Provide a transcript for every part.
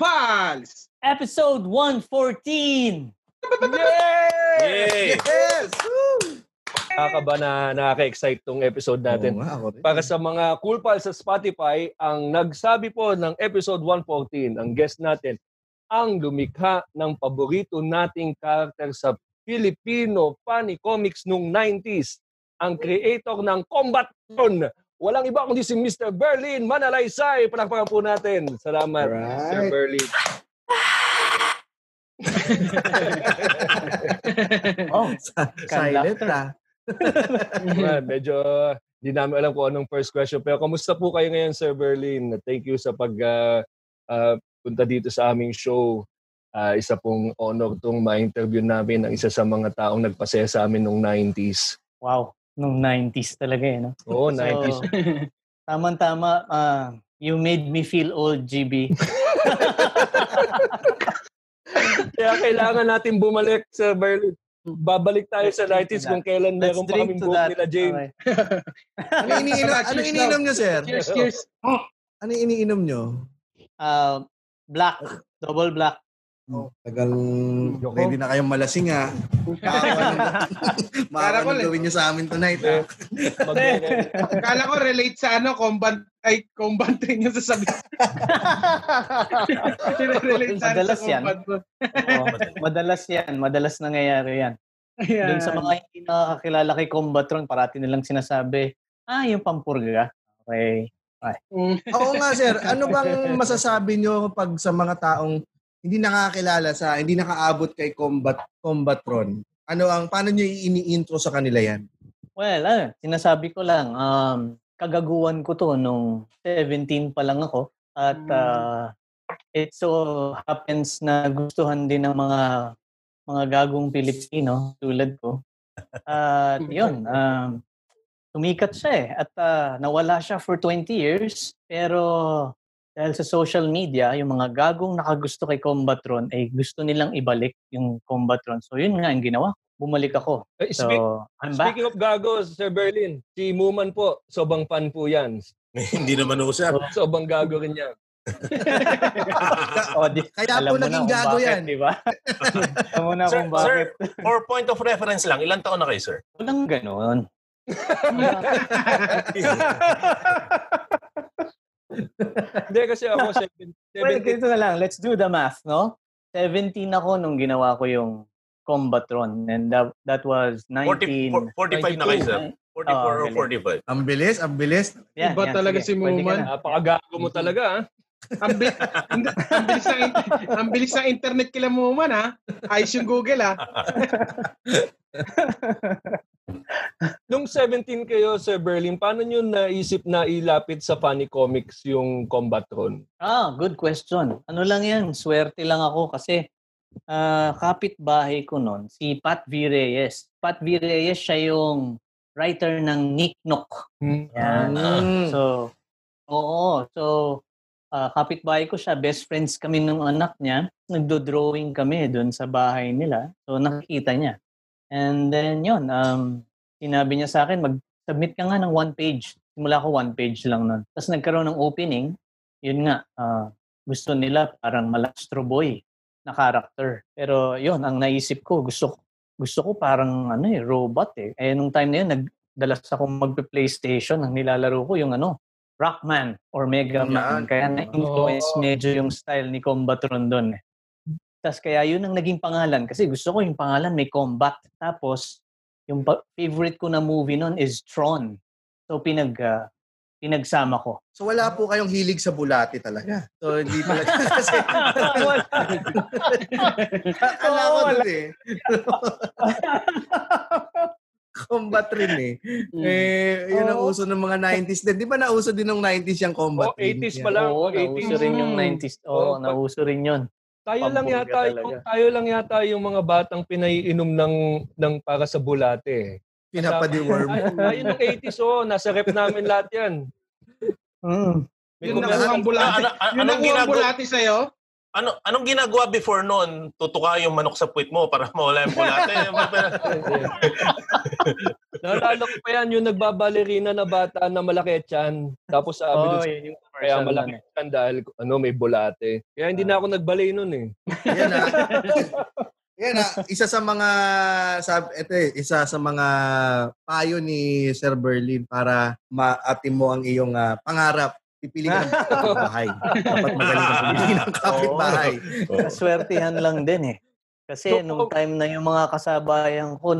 Pals! Episode 114! Yay! Yay! Yes! Nakakaba na nakaka-excite tong episode natin. Oo nga, ako rin. Para sa mga cool pals sa Spotify, ang nagsabi po ng episode 114, ang guest natin, ang lumikha ng paborito nating character sa Filipino funny comics nung 90s. Ang creator ng Combat Zone. Walang iba kundi si Mr. Berlin Manalaysay. Palakpakan po natin. Salamat, Mr. Alright. Berlin. Oh, Silent ah. Ayan, medyo hindi namin alam kung anong first question. Pero kamusta po kayo ngayon, Sir Berlin? Thank you sa pag ah, ah, punta dito sa aming show. Ah, isa pong honor tong ma-interview namin ang isa sa mga taong nagpasaya sa amin noong 90s. wow. Nung 90s talaga eh, no? Oo, So, 90s. Tama-tama, ah, you made me feel old, GB. Kaya kailangan natin bumalik sa Berlin. Babalik tayo sa 90s kung kailan Let's meron pa kaming book that. nila, James. Okay. Ano iniinom, ano iniinom nyo, sir? Cheers, cheers. Ano iniinom nyo? Ah, black. Double black. Tagal, Yoko. ready na kayong malasing ah. Caracol, na eh. gawin nyo sa amin tonight ah. Mag- Kala ko relate sa ano, combat, ay, combat rin yung sasabihin. relate sa, Madalas sa yan. Oo, madalas yan. Madalas nangyayari yan. Ayan. Doon sa mga hindi nakakakilala kay Combatron, parati nilang sinasabi, ah, yung pampurga. Okay. Mm. Oo nga, sir. Ano bang masasabi nyo pag sa mga taong hindi nakakilala sa, hindi nakaabot kay Combat Combatron? Ano ang, paano nyo ini-intro sa kanila yan? Well, ah, sinasabi ko lang, um, kagaguhan ko to nung 17 pa lang ako. At ah, it so happens na gustuhan din ng mga mga gagong Pilipino tulad ko. At yun, um, tumikat siya eh. At ah, nawala siya for 20 years. Pero dahil sa social media, yung mga gagong nakagusto kay Combatron ay gusto nilang ibalik yung Combatron. So yun nga ang ginawa. Bumalik ako. Eh, So, speak- I'm back. Speaking of gago, Sir Berlin, si Muman po, sobang fan po yan. Hindi naman ho, sir. Sobang gago rin yan. Oh, di, Kaya alam po mo na naging kung gago bakit, yan. Di ba? alam mo na Sir, kung bakit. For point of reference lang, ilang taon na kayo, sir? Walang ganon. Hindi kasi ako, 17. well, ganito na lang. Let's do the math, no? 17 ako nung ginawa ko yung Combatron. And that, that was 40, 19... 45 na kayo, sir. 44 Oh, or galing. 45. Ang bilis, ang bilis. Yan, Iba yan, talaga sige. si Muman. na. Napakagago mo talaga, ha? ang, bi- ang bilis ng ang bilis ng internet kila mo man ha. Ayos yung Google ha. Nung 17 kayo, Sir Berlin, paano nyo naisip na ilapit sa funny comics yung Combatron? Ah, good question. Ano lang yan, swerte lang ako kasi ah, kapitbahay ko noon, si Pat V. Reyes. Pat V. Reyes, siya yung writer ng Nick Nook. Yan. Mm. So, oo. So, ah, kapitbahay ko siya. Best friends kami ng anak niya. Nagdo-drawing kami doon sa bahay nila. So, nakikita niya. And then, yun. Um, sinabi niya sa akin, mag-submit ka nga ng one page. Simula ko one page lang nun. Tapos nagkaroon ng opening. Yun nga. ah, gusto nila parang malastro boy na character. Pero yun, ang naisip ko, gusto gusto ko parang ano eh, robot eh. Eh, nung time na yun, nagdalas ako magpe-PlayStation. Ang nilalaro ko yung ano, Rockman or Mega Man. Yan. Kaya na-influence Oh. medyo yung style ni Combatron doon eh. Tapos kaya yun ang naging pangalan. Kasi gusto ko yung pangalan may combat. Tapos, yung pa- favorite ko na movie noon is Tron. So pinag ah, pinagsama ko. So wala po kayong hilig sa bulati talaga. So hindi talaga kasi Wala. Ko wala. dun eh. combat rin eh. Eh, yun ang uso ng mga 90s din. Di ba nauso din ng 90s yung combat Oh, 80s rin? pa lang. Oo, 80s. nauso rin yung 90s. Oo, Oo, pag- nauso rin yun. Tayo lang yata talaga. yung, tayo lang yata yung mga batang pinaiinom ng ng para sa bulate. Pinapadiworm. Tayo nung 80s, oh, nasa rep namin lahat yan. Mm. May Yun kumbaga- nakuha ang bulati. Ano- ano- Yun anong nakuha ang ginagawa- bulati sa'yo. Ano, anong ginagawa before noon? Tutuka yung manok sa puwit mo para mawala yung bulate. Naalala ko pa yan, yung nagbabalerina na bata na malaki tiyan. Tapos sabi sa- yun yung kaya malaki eh. tiyan dahil ano, may bulate. Kaya hindi na ako nagbalay nun eh. Yan ah. Yan ah, isa sa mga sab ito eh, isa sa mga payo ni Sir Berlin para maatim mo ang iyong ah, pangarap. Pipili ka ng kapitbahay. Dapat magaling ka pumili ng kapitbahay. Kaswertihan lang din eh. Kasi So, nung time na yung mga kasabayan ko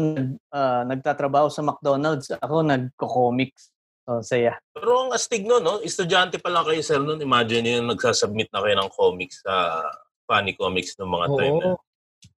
ah, nagtatrabaho sa McDonald's, ako nagko-comics. So, saya. Pero ang astig nun, no? Estudyante pa lang kayo, sir, nun. Imagine yung nagsasubmit na kayo ng comics sa funny comics ng mga time na. Oo.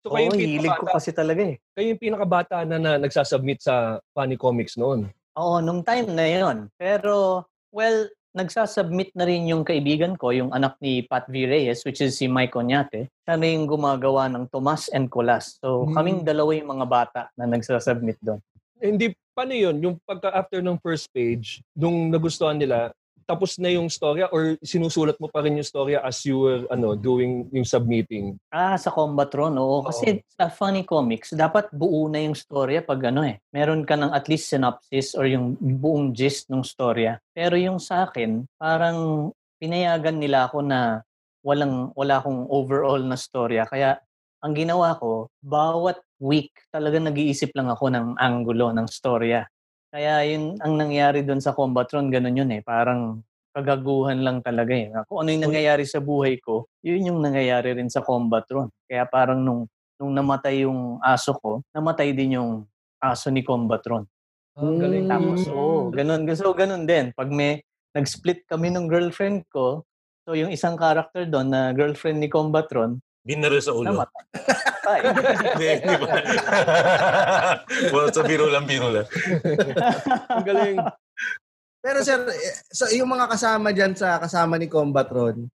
So kayo Oo, yung hilig ko pinakabata, kasi talaga eh. kayo yung pinakabata na, na nagsasubmit sa funny comics noon. Oo, nung time na yon. Pero, well, nagsasubmit na rin yung kaibigan ko, yung anak ni Pat V. Reyes, which is si Mike Onyate. Siya na yung gumagawa ng Tomas and Colas. So, Hmm. kaming dalawa yung mga bata na nagsasubmit doon. Eh, Hindi, paano yun? Yung pagka after ng first page, nung nagustuhan nila, tapos na yung storya or sinusulat mo pa rin yung storya as you were ano, doing yung submitting? Ah, sa Combatron, oo. Kasi sa funny comics, dapat buo na yung storya pag ano eh. Meron ka ng at least synopsis or yung buong gist ng storya. Pero yung sa akin, parang pinayagan nila ako na walang wala akong overall na storya. Kaya ang ginawa ko, bawat week talaga nag-iisip lang ako ng angulo ng storya. Kaya yun ang nangyari doon sa Combatron, ganun yun eh. Parang kagaguhan lang talaga eh. Kung ano yung nangyayari sa buhay ko, yun yung nangyayari rin sa Combatron. Kaya parang nung, nung namatay yung aso ko, namatay din yung aso ni Combatron. Ang galing. Tapos, Mm. oo, ganun. So, ganun din. Pag may nag-split kami ng girlfriend ko, so yung isang character doon na girlfriend ni Combatron, Binaro sa ulo. namatay. Hindi, hindi ba? well, sa biro lang, biro lang. Ang galing. Pero sir, eh, so yung mga kasama dyan sa kasama ni Combatron,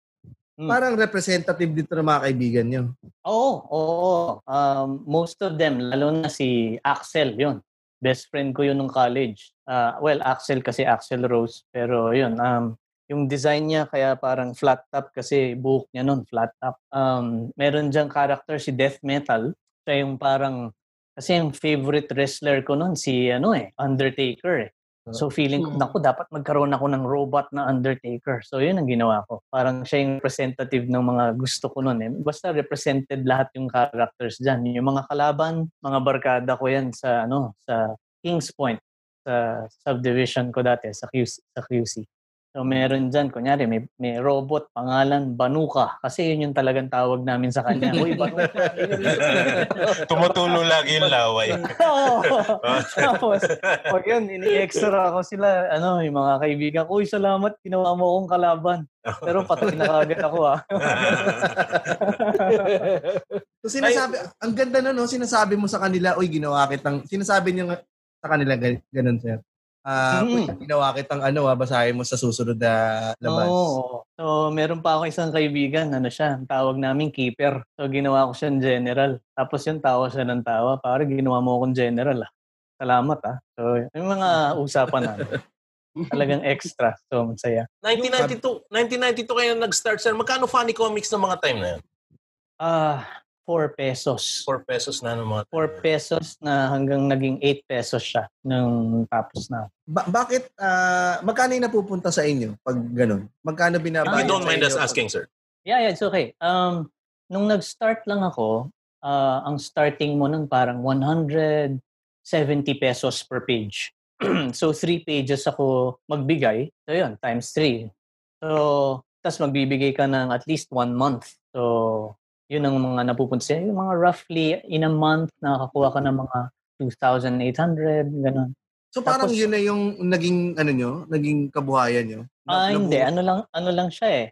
Hmm. parang representative dito ng mga kaibigan nyo. Oo, oo. Um, most of them, lalo na si Axel, yun. Best friend ko yun nung college. Ah, well, Axel kasi Axel Rose. Pero yun, um, yung design niya kaya parang flat top kasi buhok niya nun, flat top. Um, meron diyang character si Death Metal. Siya yung parang, kasi yung favorite wrestler ko nun, si ano eh, Undertaker eh. So feeling ko, Mm. naku, dapat magkaroon ako ng robot na Undertaker. So yun ang ginawa ko. Parang siya yung representative ng mga gusto ko nun eh. Basta represented lahat yung characters dyan. Yung mga kalaban, mga barkada ko yan sa, ano, sa Kings Point, sa subdivision ko dati, sa QC. Sa QC. So meron dyan, kunyari, may, may robot, pangalan, Banuka. Kasi yun yung talagang tawag namin sa kanya. Uy, Banuka. Tumutulo lagi yung laway. Oo. Tapos, pag yun, ini-extra ako sila, ano, yung mga kaibigan ko, uy, salamat, ginawa mo akong kalaban. Pero patay na kagad ako, ah. So sinasabi, ang ganda na no, sinasabi mo sa kanila, uy, ginawa kitang, sinasabi niyo nga sa kanila gan- ganun, sir. Ah, uy, Mm. ginawa kitang ano, ah, basahin mo sa susunod na labas. Oo. So, meron pa ako isang kaibigan, ano siya, ang tawag namin keeper. So, ginawa ko siyang general. Tapos yung tawa siya ng tawa, parang ginawa mo akong general, ah. Salamat, ah. So, yung mga usapan namin. Talagang extra. So, masaya. 1992, 1992 kayo nag-start, sir. Magkano funny comics ng mga time na yun? Ah, 4 pesos. 4 pesos na ng mga 4 pesos na hanggang naging 8 pesos siya nung tapos na. Ba- bakit, ah, magkano yung napupunta sa inyo pag ganun? Magkano binabayad you don't mind us asking, sir. Yeah, yeah, it's okay. Um, nung nag-start lang ako, ah, ang starting mo nun parang 170 pesos per page. so, three pages ako magbigay. So, yun, times three. So, tas magbibigay ka ng at least one month. So, yun ang mga napupunta sa'yo. Yung mga roughly in a month, nakakakuha ka ng mga 2,800, ganun. So parang Tapos- yun na yung naging, ano nyo, naging kabuhayan nyo? Ah, Na- hindi. Ano lang, ano lang siya eh.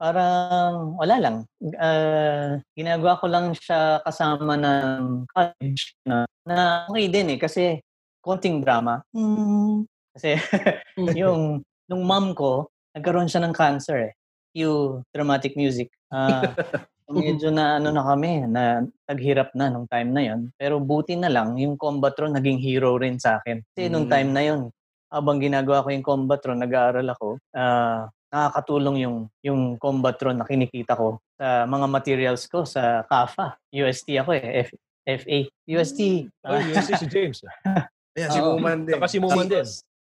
Parang wala lang. Ah, ginagawa ko lang siya kasama ng college na, na okay din eh. Kasi konting drama. Hmm. Kasi yung, nung mom ko, nagkaroon siya ng cancer eh. Cue dramatic music. Ah, medyo na ano na kami, na naghirap na nung time na yon Pero buti na lang, yung Combatron naging hero rin sa akin. Kasi nung Mm. time na yon habang ginagawa ko yung Combatron, nag-aaral ako, ah, nakakatulong yung yung Combatron na kinikita ko sa mga materials ko sa CAFA. UST ako eh, F, FA. UST. Oh, yun si si James. Ayan, si. Muman din. Saka si Muman din.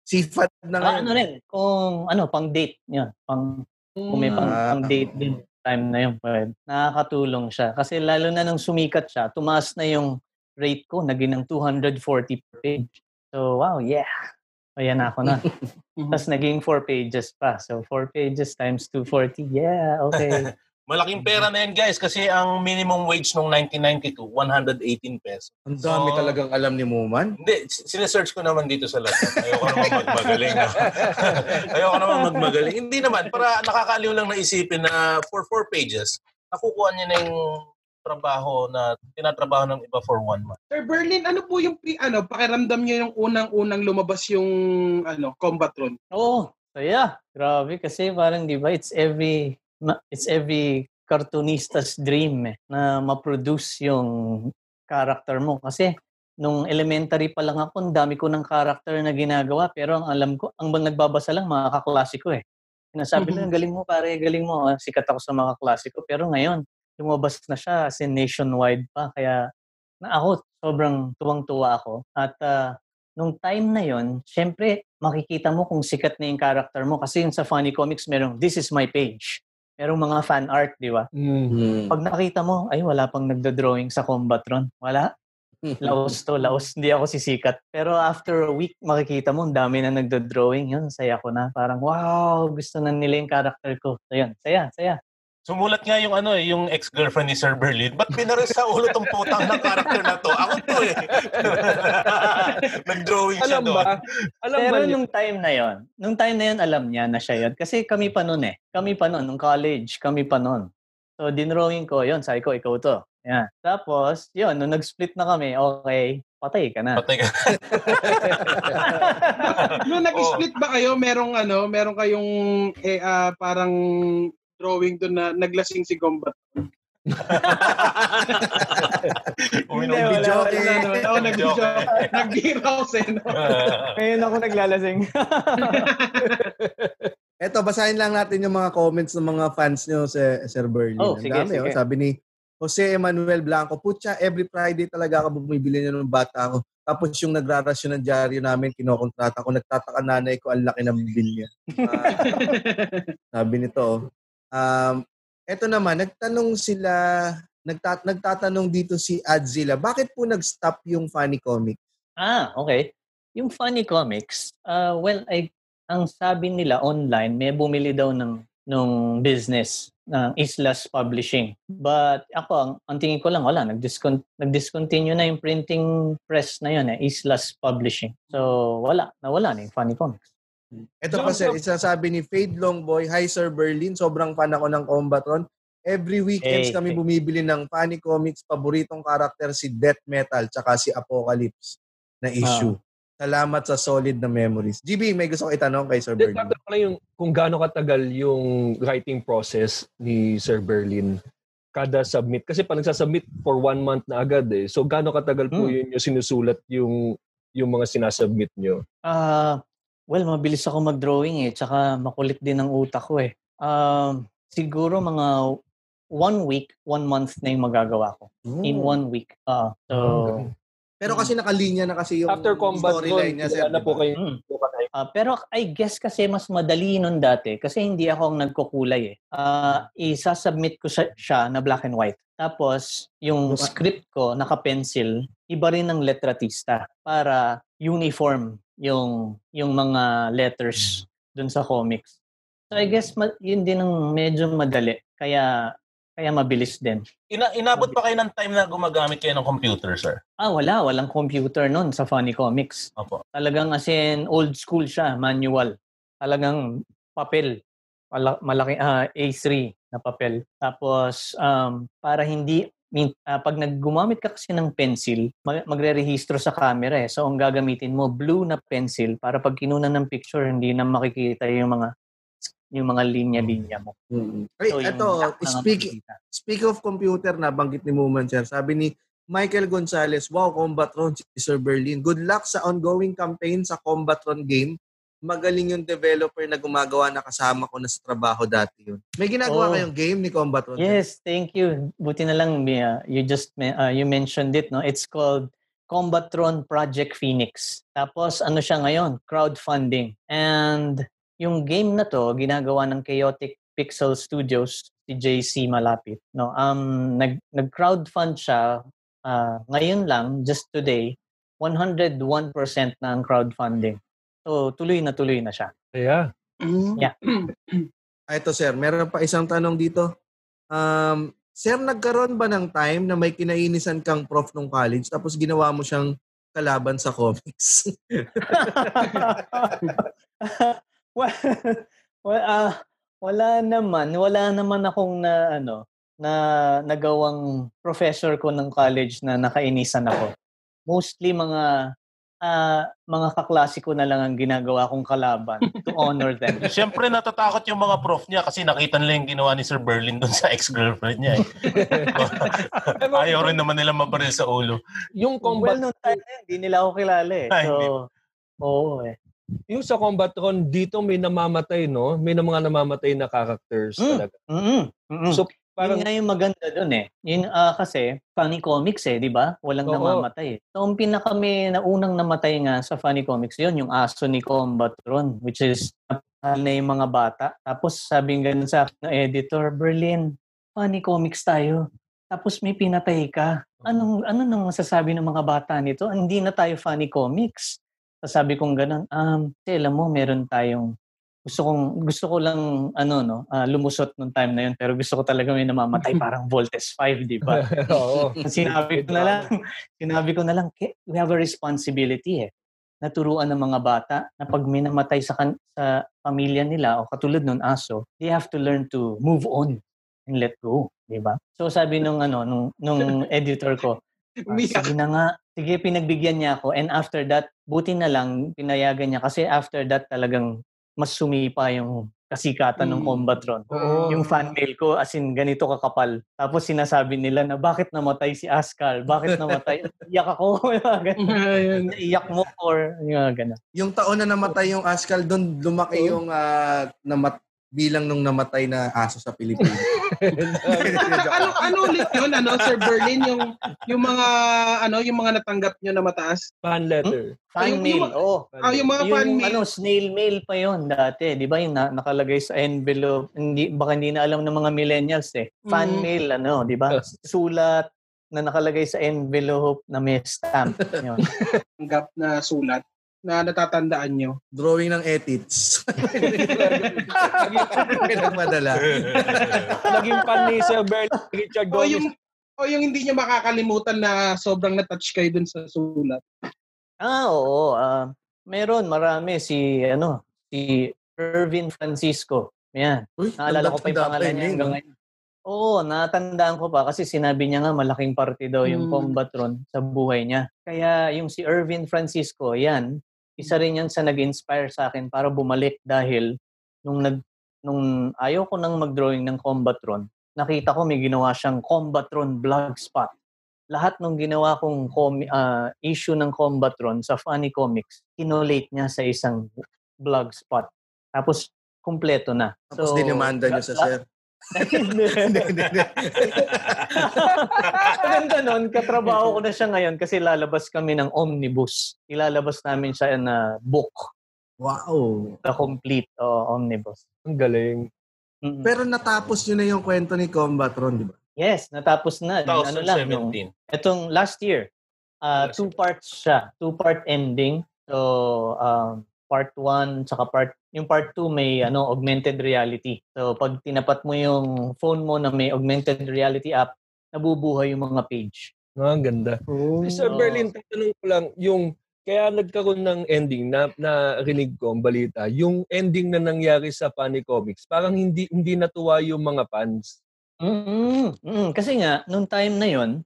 Si Fat na Ah, ngayon. ano rin, kung ano, pang date, yun. Pang, kung may pang, Ah. pang date din time na yun, pwede. Nakakatulong siya. Kasi lalo na nung sumikat siya, tumaas na yung rate ko, naging ng 240 per page. So, wow, yeah. Ayan ako na. Tapos naging 4 pages pa. So, 4 pages times 240, yeah, okay. Malaking pera na yan guys kasi ang minimum wage nung 1992, 118 pesos. Ang dami So- talagang alam ni Muman. Hindi, sinesearch ko naman dito sa laptop. Ayoko naman magmagaling. ah. Ayoko naman magmagaling. Hindi naman, para nakakaaliw lang na isipin na for four pages, nakukuha niya na yung trabaho na tinatrabaho ng iba for one month. Sir Berlin, ano po yung ano, pakiramdam niyo yung unang-unang lumabas yung ano, Combatron? Oo, so yeah. Grabe kasi parang 'di ba it's every ma- it's every cartoonista's dream eh, na ma-produce yung character mo kasi nung elementary pa lang ako, ang dami ko ng character na ginagawa pero ang alam ko, ang nagbabasa lang mga kaklase ko eh. Sinasabi Mhm. nila, galing mo pare, galing mo. Ah, Sikat ako sa mga kaklase ko. Pero ngayon, lumabas na siya as in nationwide pa. Kaya na ako, sobrang tuwang-tuwa ako. At ah, nung time na yon, syempre, makikita mo kung sikat na yung character mo. Kasi yung sa Funny Comics, merong, this is my page. Merong mga fan art, di ba? Mm. Pag nakita mo, ay, wala pang nagda-drawing sa Combatron. Wala. Laos to, laos. Hindi ako sisikat. Pero after a week, makikita mo, ang dami na nagda-drawing. Yun, saya ko na. Parang, wow, gusto na nila yung character ko. So, yun, saya, saya. Sumulat nga yung ano eh, yung ex-girlfriend ni Sir Berlin. Ba't pinares sa ulo tong putang ng character na to? Ako to eh. Nag-drawing siya Alam doon. ba? Alam Pero ba nung time na yon, nung time na yon alam niya na siya yun. Kasi kami pa noon eh. Kami pa noon, nung college, kami pa noon. So, dinrawing ko, yun, sabi ko, ikaw to. Yan. Tapos, yun, nung nag-split na kami, okay, patay ka na. Patay ka. Nung nag-split ba kayo, merong ano, meron kayong eh, ah, parang drawing doon na naglasing si Combatron? Uminom Hindi, video. Oo, nag-video. Nag-house eh, no? Ngayon ako naglalasing. Eto, basahin lang natin yung mga comments ng mga fans nyo, Sir, Sir Berlin. Oh, Ang sige, dami, sige. oh. Sabi ni Jose Emanuel Blanco, Putya, every Friday talaga ako bumibili niya ng bata ako. Tapos yung nagrarasyon ng dyaryo namin, kinokontrata ko. Nagtataka nanay ko, ang laki ng bill niya. Ah, sabi nito, oh. Um, eto naman, nagtanong sila, nagtat nagtatanong dito si Adzilla, bakit po nag-stop yung funny comic? ah, okay. Yung funny comics, uh, well, I, ang sabi nila online, may bumili daw ng nung business ng Islas Publishing. But ako, ang, ang tingin ko lang, wala. Nag-discon- nag-discontinue na yung printing press na yun, eh, Islas Publishing. So, wala. Nawala na yung funny comics. Ito pa sir, isa sabi ni Fade Longboy, Hi Sir Berlin, sobrang fan ako ng Combatron. Every weekends Hey, kami hey. bumibili ng funny comics, paboritong karakter si Death Metal, tsaka si Apocalypse na issue. Salamat sa solid na memories. GB, may gusto ko itanong kay Sir Berlin. tatanong ko lang yung kung gaano katagal yung writing process ni Sir Berlin kada submit. Kasi pag nagsasubmit for one month na agad eh. So gaano katagal po Hmm. yun yung sinusulat yung yung mga sinasubmit nyo? Ah, well, mabilis ako mag-drawing eh. Tsaka makulit din ang utak ko eh. Um, siguro mga one week, one month na yung magagawa ko. In Oh. one week. Ah, so, Pero kasi nakalinya na kasi yung After combat storyline niya, sir. na po kayo. mm. Ah, pero I guess kasi mas madali nun dati kasi hindi ako ang nagkukulay eh. Ah, isasubmit ko siya, siya na black and white. Tapos, yung script ko, naka-pencil, iba rin ng letratista para uniform yung yung mga letters dun sa comics. So I guess ma- yun din ang medyo madali. Kaya kaya mabilis din. Ina- inabot pa kayo ng time na gumagamit kayo ng computer, sir? Ah, wala. Walang computer nun sa Funny Comics. Opo. Talagang as in old school siya, manual. Talagang papel. Mala- malaki ah, A3 na papel. Tapos um, para hindi ah, pag naggumamit ka kasi ng pencil, mag- magre-rehistro sa camera eh. So ang gagamitin mo blue na pencil para pag kinunan ng picture hindi na makikita yung mga yung mga linya-linya mo. Mm. Ay, So, ito, ang speak, of computer na banggit ni Muman, sir. Sabi ni Michael Gonzalez, wow, Combatron si Sir Berlin. Good luck sa ongoing campaign sa Combatron game. Magaling yung developer na gumagawa na kasama ko na sa trabaho dati yun. May ginagawa Oh. kayong game ni Combatron? Yes, thank you. Buti na lang Mia, you just uh, you mentioned it no. It's called Combatron Project Phoenix. Tapos ano siya ngayon? Crowdfunding. And yung game na to, ginagawa ng Chaotic Pixel Studios, si JC Malapit. No, um, nag, nag-crowdfund siya uh, ngayon lang, just today, 101% na ang crowdfunding. So, tuloy na tuloy na siya. Yeah. Yeah. Ah, Ito sir, meron pa isang tanong dito. Um, sir, nagkaroon ba ng time na may kinainisan kang prof nung college tapos ginawa mo siyang kalaban sa comics? well, well, ah, wala naman, wala naman akong na ano na nagawang professor ko ng college na nakainisan ako. Mostly mga ah, mga kaklase ko na lang ang ginagawa kong kalaban to honor them. Siyempre natatakot yung mga prof niya kasi nakita nila yung ginawa ni Sir Berlin doon sa ex-girlfriend niya. Eh. Ayaw rin naman nila mabaril sa ulo. Yung well, combat, time na yun, hindi nila ako kilala eh. Ay, So, hindi. oo eh. yung sa Combatron, dito may namamatay, no? May na mga namamatay na characters Mm. talaga. Mm-mm. Mm-mm. So, Parang, yun nga yung maganda doon eh. Yun ah, kasi, funny comics eh, di ba? Walang Oo. namamatay eh. So, ang pinaka may naunang namatay nga sa funny comics, yun, yung aso ni Combatron, which is napahal na yung mga bata. Tapos sabi nga sa akin ng editor, Berlin, funny comics tayo. Tapos may pinatay ka. Anong, ano nang masasabi ng mga bata nito? Hindi na tayo funny comics. Tapos sabi kong ganun, um, kasi alam mo, meron tayong gusto kong gusto ko lang ano no ah, lumusot nung time na yun pero gusto ko talaga may namamatay parang Voltes 5 di ba oo. sinabi ko na lang sinabi ko na lang "Ke- we have a responsibility eh naturuan ng mga bata na pag may namatay sa kan- sa pamilya nila o katulad nun aso they have to learn to move on and let go di ba so sabi nung ano nung nung editor ko Umiyak. sige na nga. Sige, pinagbigyan niya ako. And after that, buti na lang, pinayagan niya. Kasi after that, talagang mas sumipa yung kasikatan ng Mm. Combatron. Oo. Yung fan mail ko, as in, ganito kakapal. Tapos sinasabi nila na, bakit namatay si Askal? Bakit namatay? Iyak ako. Iyak mo or yung gano'n. yung taon na namatay yung Askal, doon lumaki yung ah, namat bilang nung namatay na aso sa Pilipinas. ano ano ulit yun ano Sir Berlin yung yung mga ano yung mga natanggap nyo na mataas Fan letter. Fan Yung- mail, yung- oo. ah yung mga fan yung mail ano, snail mail pa yon dati. Di ba yung na, nakalagay sa envelope, hindi, baka hindi na alam ng mga millennials eh. Fan Mm. mail, ano, di ba? Sulat na nakalagay sa envelope na may stamp. Yun. tanggap na sulat na natatandaan nyo Drawing ng etits. Pinagmadala. Naging fan ni Sir Bert Richard o Gomez. yung o yung hindi nyo makakalimutan na sobrang na-touch kayo dun sa sulat Ah, oo. ah, meron, marami. Si, ano, si Irvin Francisco. Yan. Uy, Naalala ko pa yung pangalan niya hanggang ngayon. Oo, natandaan ko pa kasi sinabi niya nga malaking parte daw yung Hmm. Combatron sa buhay niya. Kaya yung si Irvin Francisco, yan, isa rin yan sa nag-inspire sa akin para bumalik dahil nung nag nung ayaw ko nang mag-drawing ng Combatron, nakita ko may ginawa siyang Combatron blogspot. Lahat nung ginawa kong com- ah, issue ng Combatron sa Funny Comics, kinolate niya sa isang blogspot. Tapos kumpleto na. Tapos dinimanda nyo sa sir. Hindi. Hindi. Maganda nun, katrabaho ko na siya ngayon kasi lalabas kami ng omnibus. Ilalabas namin siya na book, wow. the complete uh, omnibus. Ang galing. Mm. Pero natapos nyo na yung kwento ni Combatron, di ba? yes, natapos na. Ano lang, 2017. itong last year, uh, two parts siya. Two-part ending. So, um, part 1 saka part yung part 2 may ano augmented reality. So pag tinapat mo yung phone mo na may augmented reality app, nabubuhay yung mga page. Ah, ang ganda. Sir Oo. Berlin, tatanong ko lang, yung kaya nagkaroon ng ending na narinig ko ang balita, yung ending na nangyari sa Funny Comics, parang hindi hindi natuwa yung mga fans. Mm, mm, kasi nga nung time na 'yon,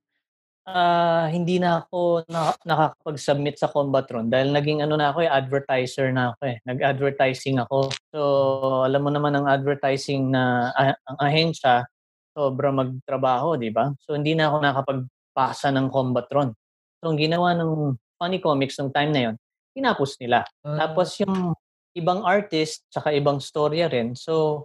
ah hindi na ako na, nakakapag-submit sa Combatron dahil naging ano na ako eh, advertiser na ako eh. Nag-advertising ako. So, alam mo naman ang advertising na ah, ang ahensya sobra magtrabaho, di ba? So, hindi na ako nakapagpasa ng Combatron. So, ang ginawa ng Funny Comics nung time na yon, tinapos nila. Tapos yung ibang artist, tsaka ibang storya rin. So,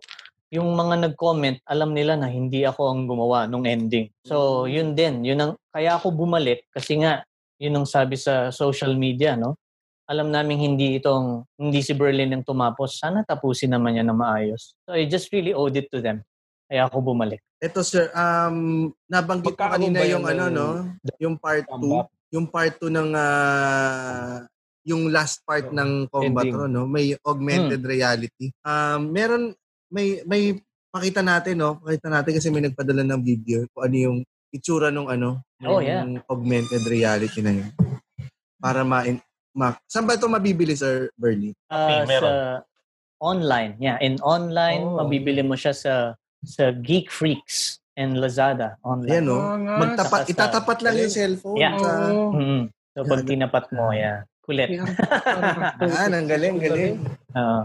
yung mga nag-comment, alam nila na hindi ako ang gumawa nung ending. So, yun din. Yun ang, kaya ako bumalik kasi nga, yun ang sabi sa social media, no? Alam namin hindi itong, hindi si Berlin yung tumapos. Sana tapusin naman niya na maayos. So I just really owed it to them. Kaya ako bumalik. Ito sir, um, nabanggit ko kanina yan yung ano, no? Yung part 2. comeback? Yung part 2 ng, ah, yung last part Oh, ng combat, ending. no? May augmented reality. Um, meron, may, may pakita natin, no? Pakita natin kasi may nagpadala ng video kung ano yung itsura nung ano, Oh, yung augmented reality na yun. Para ma, ma saan ba ito mabibili, Sir Bernie? Uh, sa online. Yeah, in online, Oh. mabibili mo siya sa sa Geek Freaks and Lazada online. Ayan, no? Nga. Magtapat, sa- itatapat lang yung cellphone. Yeah. Sa, Oo. Mm. So pag Yeah. tinapat mo, yeah. Kulit. Ah, ang galing, galing. Oo.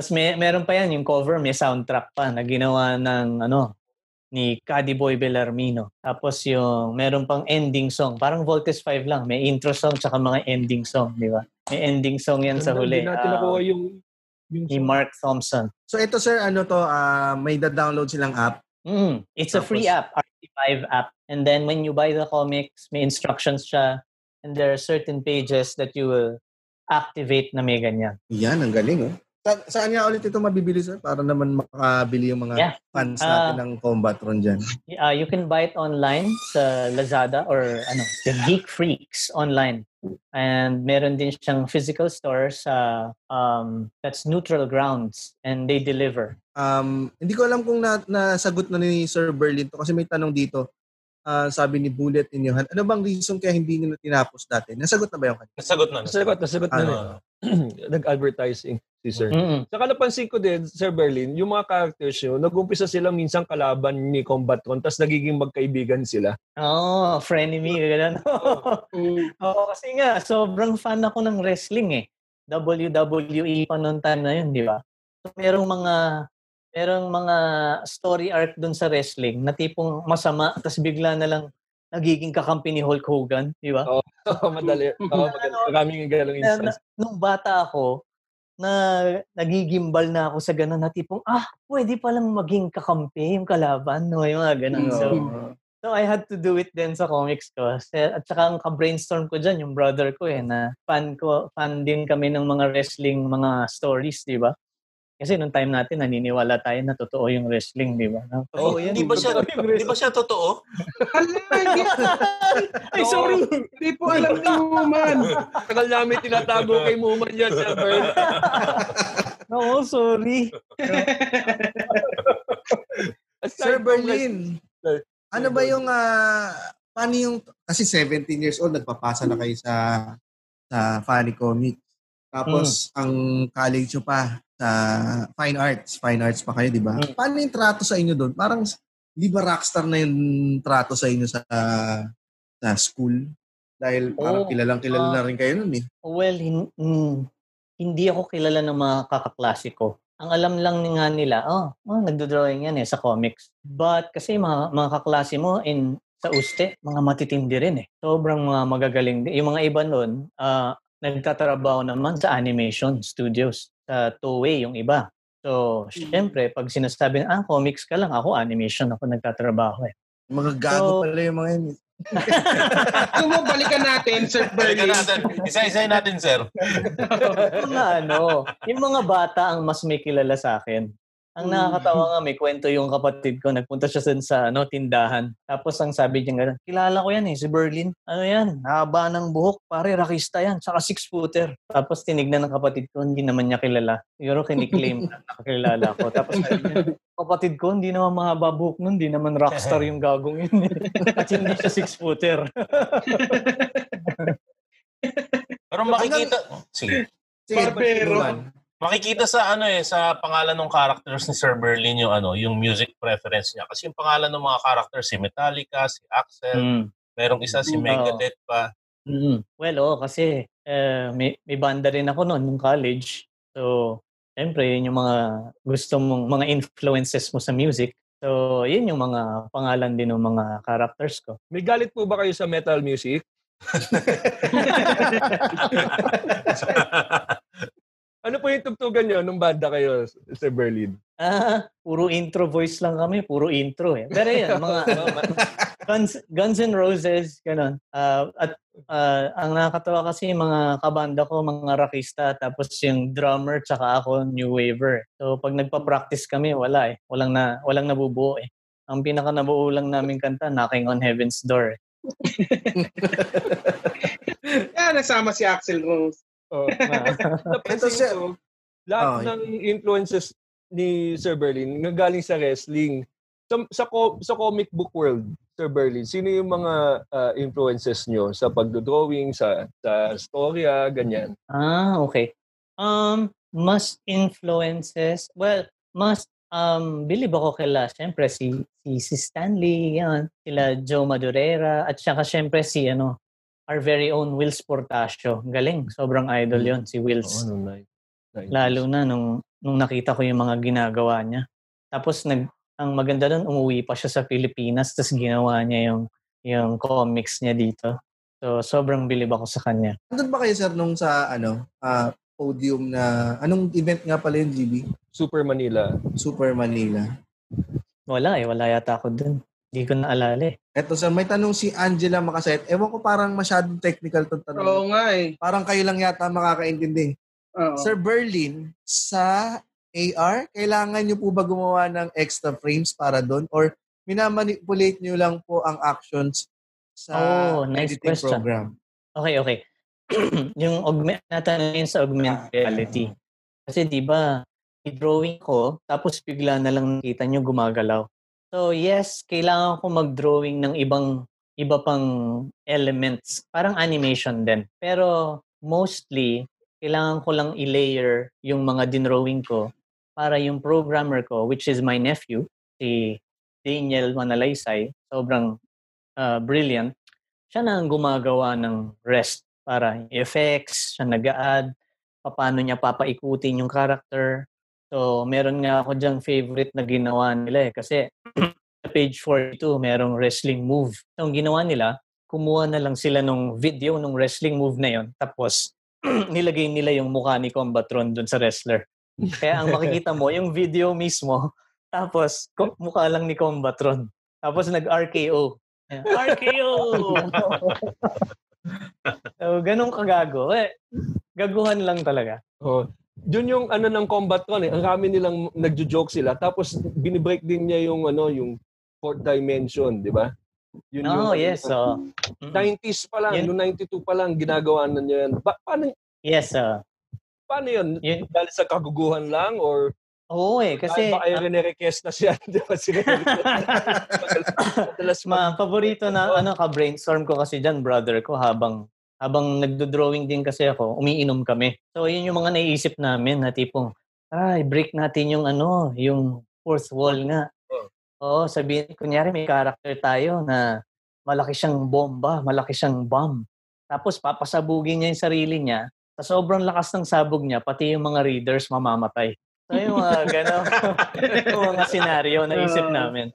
Tapos may meron pa yan yung cover, may soundtrack pa na ginawa ng ano ni Caddy Boy Bellarmino. Tapos yung meron pang ending song, parang Voltes 5 lang, may intro song tsaka mga ending song, di ba? May ending song yan sa huli. Hindi natin nakuha yung yung ni Mark Thompson. So ito sir, ano to, ah, may da-download silang app. Mm, it's a free app, RT5 app. And then when you buy the comics, may instructions siya. And there are certain pages that you will activate na may ganyan. Yan, ang galing, oh. Sa, saan nga ulit ito mabibili, sir? Para naman makabili yung mga Yeah. fans Ah. natin ng Combatron dyan. Uh, you can buy it online sa Lazada or ano, the Geek Freaks online. And meron din siyang physical store sa um, that's Neutral Grounds and they deliver. Um, hindi ko alam kung na, nasagot na ni Sir Berlin to kasi may tanong dito. Ah, sabi ni Bullet in your hand. Ano bang reason kaya hindi nila tinapos dati? Nasagot na ba yung kanya? Nasagot na. Nasagot, nasagot na. Ano? na. Nag-advertising si Sir. Mm-mm. Saka napansin ko din, Sir Berlin, yung mga characters nyo, nag-umpisa silang minsan kalaban ni Combatron, tapos nagiging magkaibigan sila. Oh, frenemy, ganun. Mm. Oo, kasi nga, sobrang fan ako ng wrestling eh. WWE pa noong time na yun, di ba? So, merong mga merong mga story arc dun sa wrestling na tipong masama, tapos bigla na lang nagiging kakampi ni Hulk Hogan, di ba? Oo, madali. Oo, maganda. Maraming na, instance. nung bata ako, na nagigimbal na ako sa gano'n na tipong, ah, pwede palang maging kakampi yung kalaban, no? Yung mga gano'n. So, Oo. So I had to do it din sa comics ko. At saka ang ka-brainstorm ko dyan, yung brother ko eh, na fan ko, fan din kami ng mga wrestling, mga stories, di ba? Kasi nung time natin, naniniwala tayo na totoo yung wrestling, di ba? Na, Oh, yan. di ba siya, di ba siya totoo? Ay, sorry! hindi po alam ni Woman. Tagal namin tinatago kay Muman yan, Berlin. Oo, sorry. Sir Berlin, ano ba yung, ah, paano yung, kasi 17 years old, nagpapasa na kayo sa sa Funny Comics. Tapos, ang college nyo pa sa Fine Arts. Fine Arts pa kayo, di ba? Mm. Paano yung trato sa inyo doon? Parang, di ba rockstar na yung trato sa inyo sa sa school? Dahil parang Oo. kilalang kilala Ah. na rin kayo nun eh. Well, hin- mm, hindi ako kilala ng mga kakaklase ko. Ang alam lang nga nila, oh, oh nagdo-drawing yan eh sa comics. But kasi mga, mga kaklase mo in sa uste, mga matitindi rin eh. Sobrang mga magagaling. Yung mga iba nun, ah, nagtatrabaho naman sa animation studios. Sa Toei yung iba. So, syempre, pag sinasabi, ah, comics ka lang, ako animation ako nagtatrabaho eh. Mga gago So- pala yung mga yun. eh. Gusto mo balikan natin, Sir Balikan Berlin. natin. Sir. yung mga ano, yung mga bata ang mas may kilala sa akin. Ang Mm. nakakatawa nga, may kwento yung kapatid ko. Nagpunta siya dun sa ano, tindahan. Tapos ang sabi niya gano'n, kilala ko yan eh, si Berlin. Ano yan? Haba ng buhok. Pare, rakista yan. Saka six-footer. Tapos tinignan ng kapatid ko, hindi naman niya kilala. Siguro kiniklaim na nakakilala ko. Tapos sabi niya, kapatid ko, hindi naman mahaba buhok nun. Hindi naman rockstar yung gagong yun. eh." At hindi siya six-footer. Pero makikita, sige. Sige, Barbero. Makikita sa ano eh sa pangalan ng characters ni Sir Berlin yung ano, yung music preference niya kasi yung pangalan ng mga characters si Metallica, si Axel, Mm. merong isa si Mm. Megadeth pa. Mm. Well, oo, kasi eh, may, may banda rin ako noon nung college. So, syempre, yun yung mga gusto mong, mga influences mo sa music. So, yun yung mga pangalan din ng mga characters ko. May galit po ba kayo sa metal music? Po yung tugtugan nyo nung banda kayo, Sir Berlin? Ah, puro intro voice lang kami, puro intro eh. Pero yan, mga Guns, Guns N' Roses, ganun. Ah, at ah, ang nakakatawa kasi yung mga kabanda ko, mga rockista, tapos yung drummer tsaka ako, new waver. So pag nagpa-practice kami, wala eh. Walang, na, walang nabubuo eh. Ang pinaka nabuo lang namin kanta, Knocking on Heaven's Door. Eh. Kaya nasama si Axel Rose. Oh. Napansin sir. ko, lahat Oh, ng influences ni Sir Berlin nagaling sa wrestling. Sa, sa, co- sa comic book world, Sir Berlin, sino yung mga ah, influences nyo sa pagdodrawing, sa, sa storya, ganyan? Ah, okay. Um, must influences, well, must um, believe ako kila, syempre, si, si, si Stanley, yan, sila Joe Madureira, at saka syempre si, ano, our very own Wills Portacio. Galing, sobrang idol yon si Wills. nice. nice. Lalo na nung, nung nakita ko yung mga ginagawa niya. Tapos, nag, ang maganda nun, umuwi pa siya sa Pilipinas, tapos ginawa niya yung, yung comics niya dito. So, sobrang bilib ako sa kanya. Andun ba kayo, sir, nung sa, ano, ah, podium na, anong event nga pala yung GB? Super Manila. Super Manila. Wala eh, wala yata ako dun. Hindi ko naalala eh. Eto, sir, may tanong si Angela Makasayat. Ewan ko parang masyadong technical itong tanong. Oo nga eh. Parang kayo lang yata makakaintindi. Oo. Sir Berlin, sa AR, kailangan nyo po ba gumawa ng extra frames para doon? Or minamanipulate nyo lang po ang actions sa Oh, nice editing question. program? Okay, okay. yung augment, natanong yun sa augmented reality. Kasi di ba, i-drawing ko, tapos bigla na lang nakita nyo gumagalaw. So yes, kailangan ko mag-drawing ng ibang iba pang elements. Parang animation din. Pero mostly, kailangan ko lang i-layer yung mga dinrawing ko para yung programmer ko, which is my nephew, si Daniel Manalaysay, sobrang uh, brilliant, siya na ang gumagawa ng rest para effects, siya nag-add, paano niya papaikutin yung character. So, meron nga ako diyang favorite na ginawa nila eh. Kasi sa page 42, merong wrestling move. So, ang ginawa nila, kumuha na lang sila nung video nung wrestling move na yon tapos nilagay nila yung mukha ni Combatron dun sa wrestler. Kaya ang makikita mo, yung video mismo, tapos mukha lang ni Combatron. Tapos nag-RKO. RKO! so, ganun kagago. Eh, gaguhan lang talaga. Oh. Yun yung ano ng combat con eh. Ang kami nilang nagjo-joke sila tapos binibreak din niya yung ano yung fourth dimension, di ba? Yun Oh, yung, yes. So, mm, 90s pa lang, Yun- yung 92 pa lang ginagawa na niya yan. Ba- paano yes. Uh, paano yun? yun, Dahil sa kaguguhan lang or oo eh. kasi Kasi, ba kayo rin-request na siya, di ba? Si Madalas ma paborito na ano ka brainstorm ko kasi diyan brother ko habang habang nagdo-drawing din kasi ako, umiinom kami. So yun yung mga naiisip namin na tipong ay break natin yung ano, yung fourth wall nga. Oo, sabihin kunyari may character tayo na malaki siyang bomba, malaki siyang bomb. Tapos papasabugin niya yung sarili niya. Sa sobrang lakas ng sabog niya, pati yung mga readers mamamatay. So yung mga gano'n, yung mga senaryo na isip namin.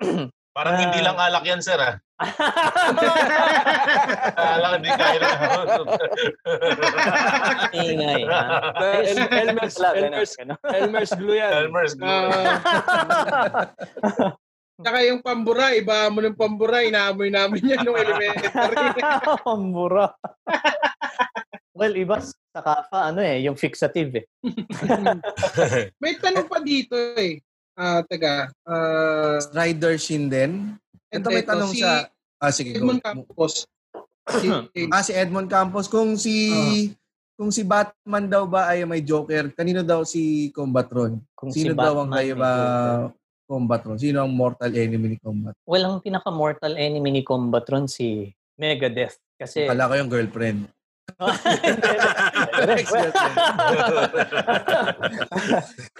Parang hindi lang alak yan, sir, ah. alak, hindi kaya na. Ingay, ha? El- Elmer's, Elmer's. Elmer's glue yan. Elmer's glue. Ah. Saka yung pambura, iba mo ng pambura, inaamoy namin yan nung elementary. Pambura. well, iba sa kafa, ano eh, yung fixative eh. May tanong pa dito eh. Ah, taga. Ah, Strider Shin din. Ito may tanong si sa... Ah, sige. go. Edmond Campos. Si, Ah, si Edmond Campos. Kung si... Kung si Batman daw ba ay may Joker, kanino daw si Combatron? Kung Sino si daw ang kayo ba. Combatron? Sino ang mortal enemy ni Combatron? Well, ang pinaka-mortal enemy ni Combatron si Megadeth. Kasi... Kala ko yung girlfriend.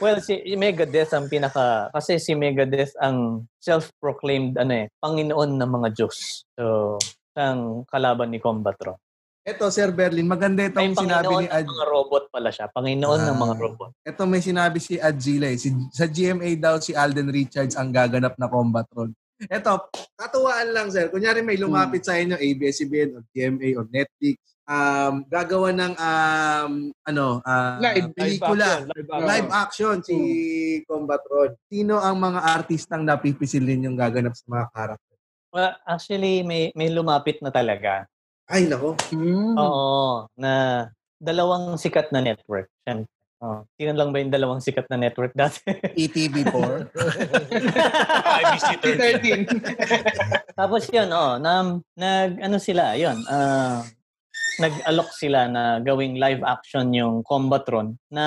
Well, si Megadeth ang pinaka... Kasi si Megadeth ang self-proclaimed ano eh, Panginoon ng mga Diyos. So, ang kalaban ni Combatron. Ito, Sir Berlin, maganda May itong sinabi Panginoon ni Ad. mga robot pala siya. Panginoon ng mga Ah. robot. Ito may sinabi si Adzila eh. Si, sa GMA daw si Alden Richards ang gaganap na Combatron. Ito, katuwaan lang sir. Kunyari may lumapit sa inyo, ABS-CBN o GMA o Netflix, um, gagawa ng um, ano, ah, Live. pelikula. Live action. Live action si Combatron. Sino ang mga artistang napipisil ninyong gaganap sa mga karakter? Well, actually, may may lumapit na talaga. Ay, nako. Mm. Oo, na dalawang sikat na network. Siyempre. Oh, sino lang ba yung dalawang sikat na network dati? E ETV4. IBC 13. 13. Tapos yun, oh, na, nag, ano sila, yun, ah, nag-alok sila na gawing live action yung Combatron na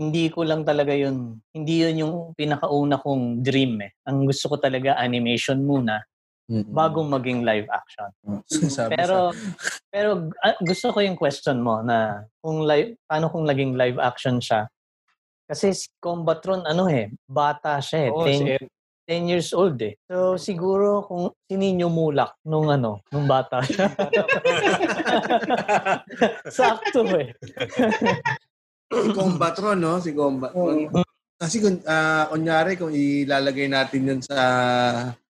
hindi ko lang talaga yun, hindi yun yung pinakauna kong dream eh. Ang gusto ko talaga animation muna bago maging live action. Sabi Pero pero ah, gusto ko yung question mo na kung live paano kung naging live action siya. Kasi si Combatron ano eh, bata siya eh. Oo, 10, si. 10 years old eh. So siguro kung si Nino Mulak nung ano, nung bata siya. Sakto eh. si Combatron, no? Si Combatron. Kasi kung, ah, kunyari, kung ilalagay natin yun sa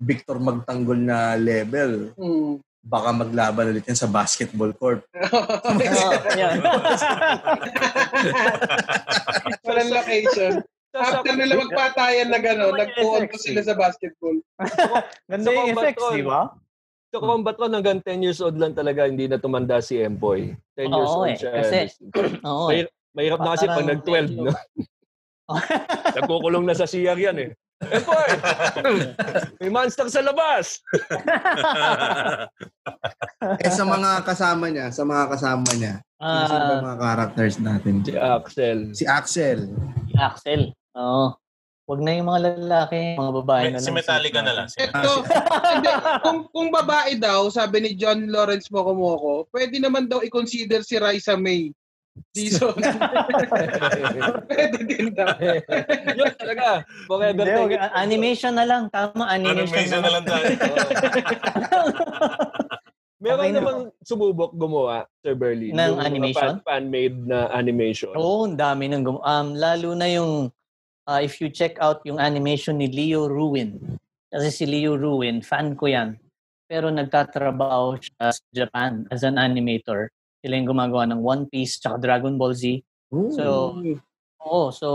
Victor Magtanggol na level, Mm. baka maglaban ulit yan sa basketball court. Oh, yan. Walang location. Sa- After nila magpatayan na gano'n, effects sila eh. sa basketball. Ganda Sa yung effects, di ba? Sa Combatron, hanggang 10 years old lang talaga, hindi na tumanda si Empoy. 10 years Oo old eh, siya. kasi- Oo. eh. Mahirap, mahirap na kasi pag Parang nag-12, medyo- no? Nagkukulong na sa CR yan eh. Empoy! May monster sa labas! eh sa mga kasama niya, sa mga kasama niya, sino sino Ah, mga characters natin? Si Axel. Si Axel. si Axel. Oo. Wag na yung mga lalaki, mga babae na lang. si Metallica na lang. Si- Ito, hindi, kung, kung babae daw, sabi ni John Lawrence Mokomoko, pwede naman daw i-consider si Raisa May. Dizon. pwede din daw. Yun talaga. Forever Hindi, wag- taken. animation na lang. Tama, animation, Animation na lang tayo. Meron Okay na. namang sumubok gumawa, Sir Berlin. Ng animation? Fan, fan-made na animation. Oo, ang dami ng gum- um, lalo na yung uh, if you check out yung animation ni Leo Ruin. Kasi si Leo Ruin, fan ko yan. Pero nagtatrabaho siya sa Japan as an animator. Sila yung gumagawa ng One Piece tsaka Dragon Ball Z. So, Oo, so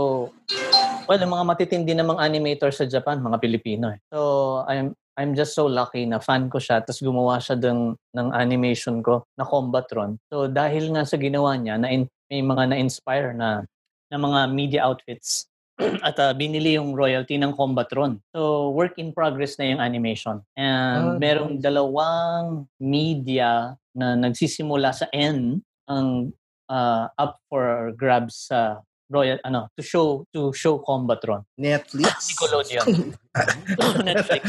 well, yung mga matitindi namang animator sa Japan, mga Pilipino eh. So, I'm I'm just so lucky na fan ko siya tapos gumawa siya ng ng animation ko na Combatron. So, dahil nga sa ginawa niya na may mga na-inspire na na mga media outfits at ah, binili yung royalty ng Combatron. So, work in progress na yung animation. And Ah, merong dalawang media na nagsisimula sa N ang uh, up for grabs sa Royal ano to show to show Combatron. Netflix. Nickelodeon. Netflix.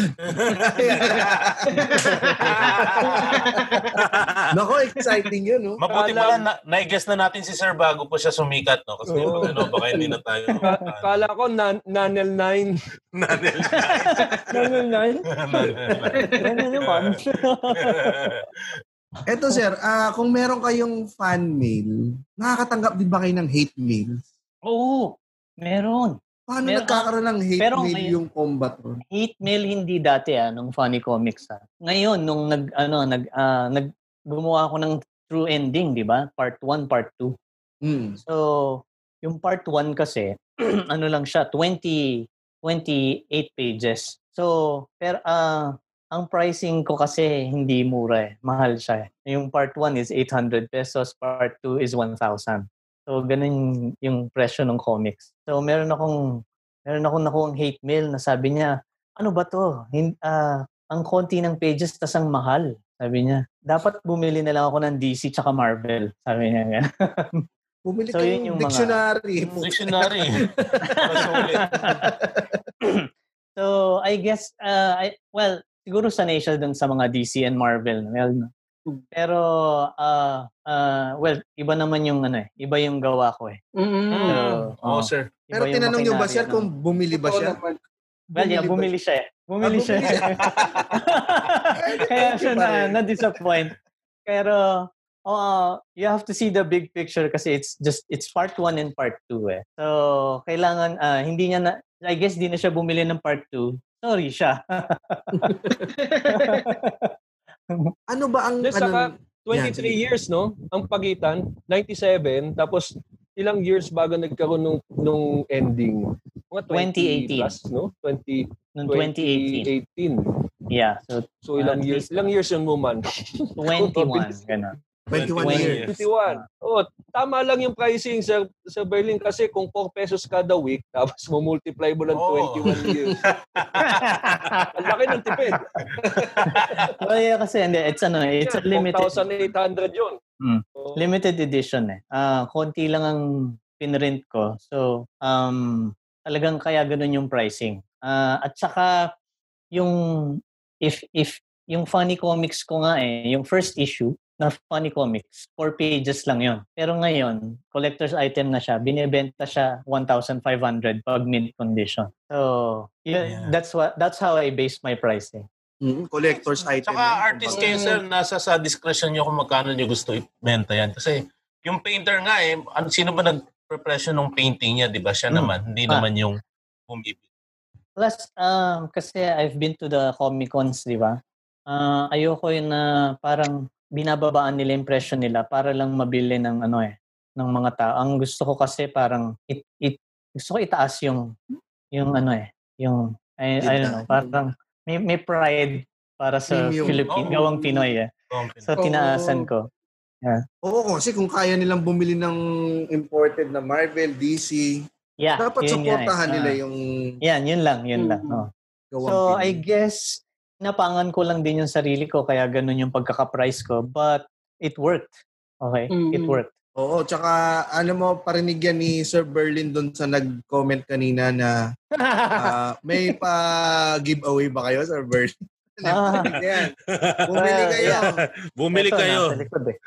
Nako, exciting yun, no? Mabuti pala, na, na-guess na natin si Sir bago po siya sumikat, no? Kasi pag ano, baka hindi na tayo. Ka- Kala ko nan Nanel 9. Nanel. Nanel nine. Nanel naman. Eto sir, ah kung meron kayong fan mail, nakakatanggap din ba kayo ng hate mail? Oo, meron. Paano Meron- nagkakaroon ng hate pero mail ngayon- yung combat ron? Hate mail hindi dati ah nung Funny Comics ah. Ngayon nung nag ano nag ah, nag gumawa ako ng true ending, 'di ba? Part 1, part 2. Hmm. So, yung part 1 kasi, ano lang siya, 20, 28 pages. So, pero ah ang pricing ko kasi hindi mura eh. Mahal siya eh. Yung part 1 is 800 pesos, part 2 is 1,000. So, ganun yung presyo ng comics. So, meron akong meron akong nakuha hate mail na sabi niya, ano ba to? Hin, ah, ang konti ng pages tas ang mahal. Sabi niya, dapat bumili na lang ako ng DC tsaka Marvel. Sabi niya nga. Bumili So, yun ng yung mga- dictionary. Dictionary. Masulit. so, I guess, uh, I, well, siguro sanay siya dun sa mga DC and Marvel. Well, no? Pero, uh, uh, well, iba naman yung ano eh. Iba yung gawa ko eh. Mm. So, Oo, oh, sir. Pero tinanong nyo ba sir ng- kung bumili ba siya? naman. Well, yeah, Bumili bumili siya eh. Bumili Ah, siya. bumili siya. Kaya siya na, na-disappoint. Pero, uh, you have to see the big picture kasi it's just, it's part 1 and part 2 eh. So, kailangan, ah, hindi niya na, I guess di na siya bumili ng part 2. Sorry siya. Ano ba ang... Then ano, saka, Yan, 23 sige. years, no? Ang pagitan, 97, tapos ilang years bago nagkaroon nung, nung ending? Mga 20 2018. plus, no? 20, Noong 2018. 2018. Yeah, so So ilang At years, ilang years yung Muman? 21, gano'n. 21 20 years. 21. Oh, tama lang yung pricing sa sa Berlin kasi kung 4 pesos kada week tapos mo multiply mo ng Oo. 21 years. Ang laki ng tipid. well, yeah, kasi hindi, it's ano, it's a limited 4,800 yun. Hmm. Oh. limited edition eh. Ah, konti lang ang pinrint ko. So, um, talagang kaya ganun yung pricing. Ah, at saka yung if if yung funny comics ko nga eh, yung first issue na funny comics, four pages lang yon. Pero ngayon, collector's item na siya, binebenta siya 1,500 pag mint condition. So, yun, Yeah. that's what that's how I base my pricing. Mm, collector's item. Tsaka yan. artist Kumbaga. kayo, sir, nasa sa discretion nyo kung magkano nyo gusto ibenta yan. Kasi yung painter nga eh, ano, sino ba nag-prepression ng painting niya, di ba? Siya Hmm. naman, hindi Ah. naman yung bumibili. Plus, um, kasi I've been to the Comic Cons, di ba? Ah, ayoko yun na parang binababaan nila yung presyo nila para lang mabili ng ano eh, ng mga tao. Ang gusto ko kasi parang it, it, gusto ko itaas yung yung ano eh, yung I, I don't know, parang may, may pride para sa Premium. Philippine, Oo. gawang Pinoy eh. So tinaasan ko. Oo, kasi kung kaya nilang bumili ng imported na Marvel, DC, Yeah, dapat yun nga eh. supportahan nila Ah, yung yan, yun lang, yun lang. Mm. oh. So, I Pinoy. guess, napangan ko lang din yung sarili ko, kaya ganun yung pagkaka-price ko. But, it worked. Okay? It Mhm. worked. Oo, tsaka ano mo, parinig yan ni Sir Berlin doon sa nag-comment kanina na ah, may pa-giveaway ba kayo, Sir Berlin? Ah. Yan. Bumili kayo. yeah. Bumili Ito, kayo. Nasa likod eh.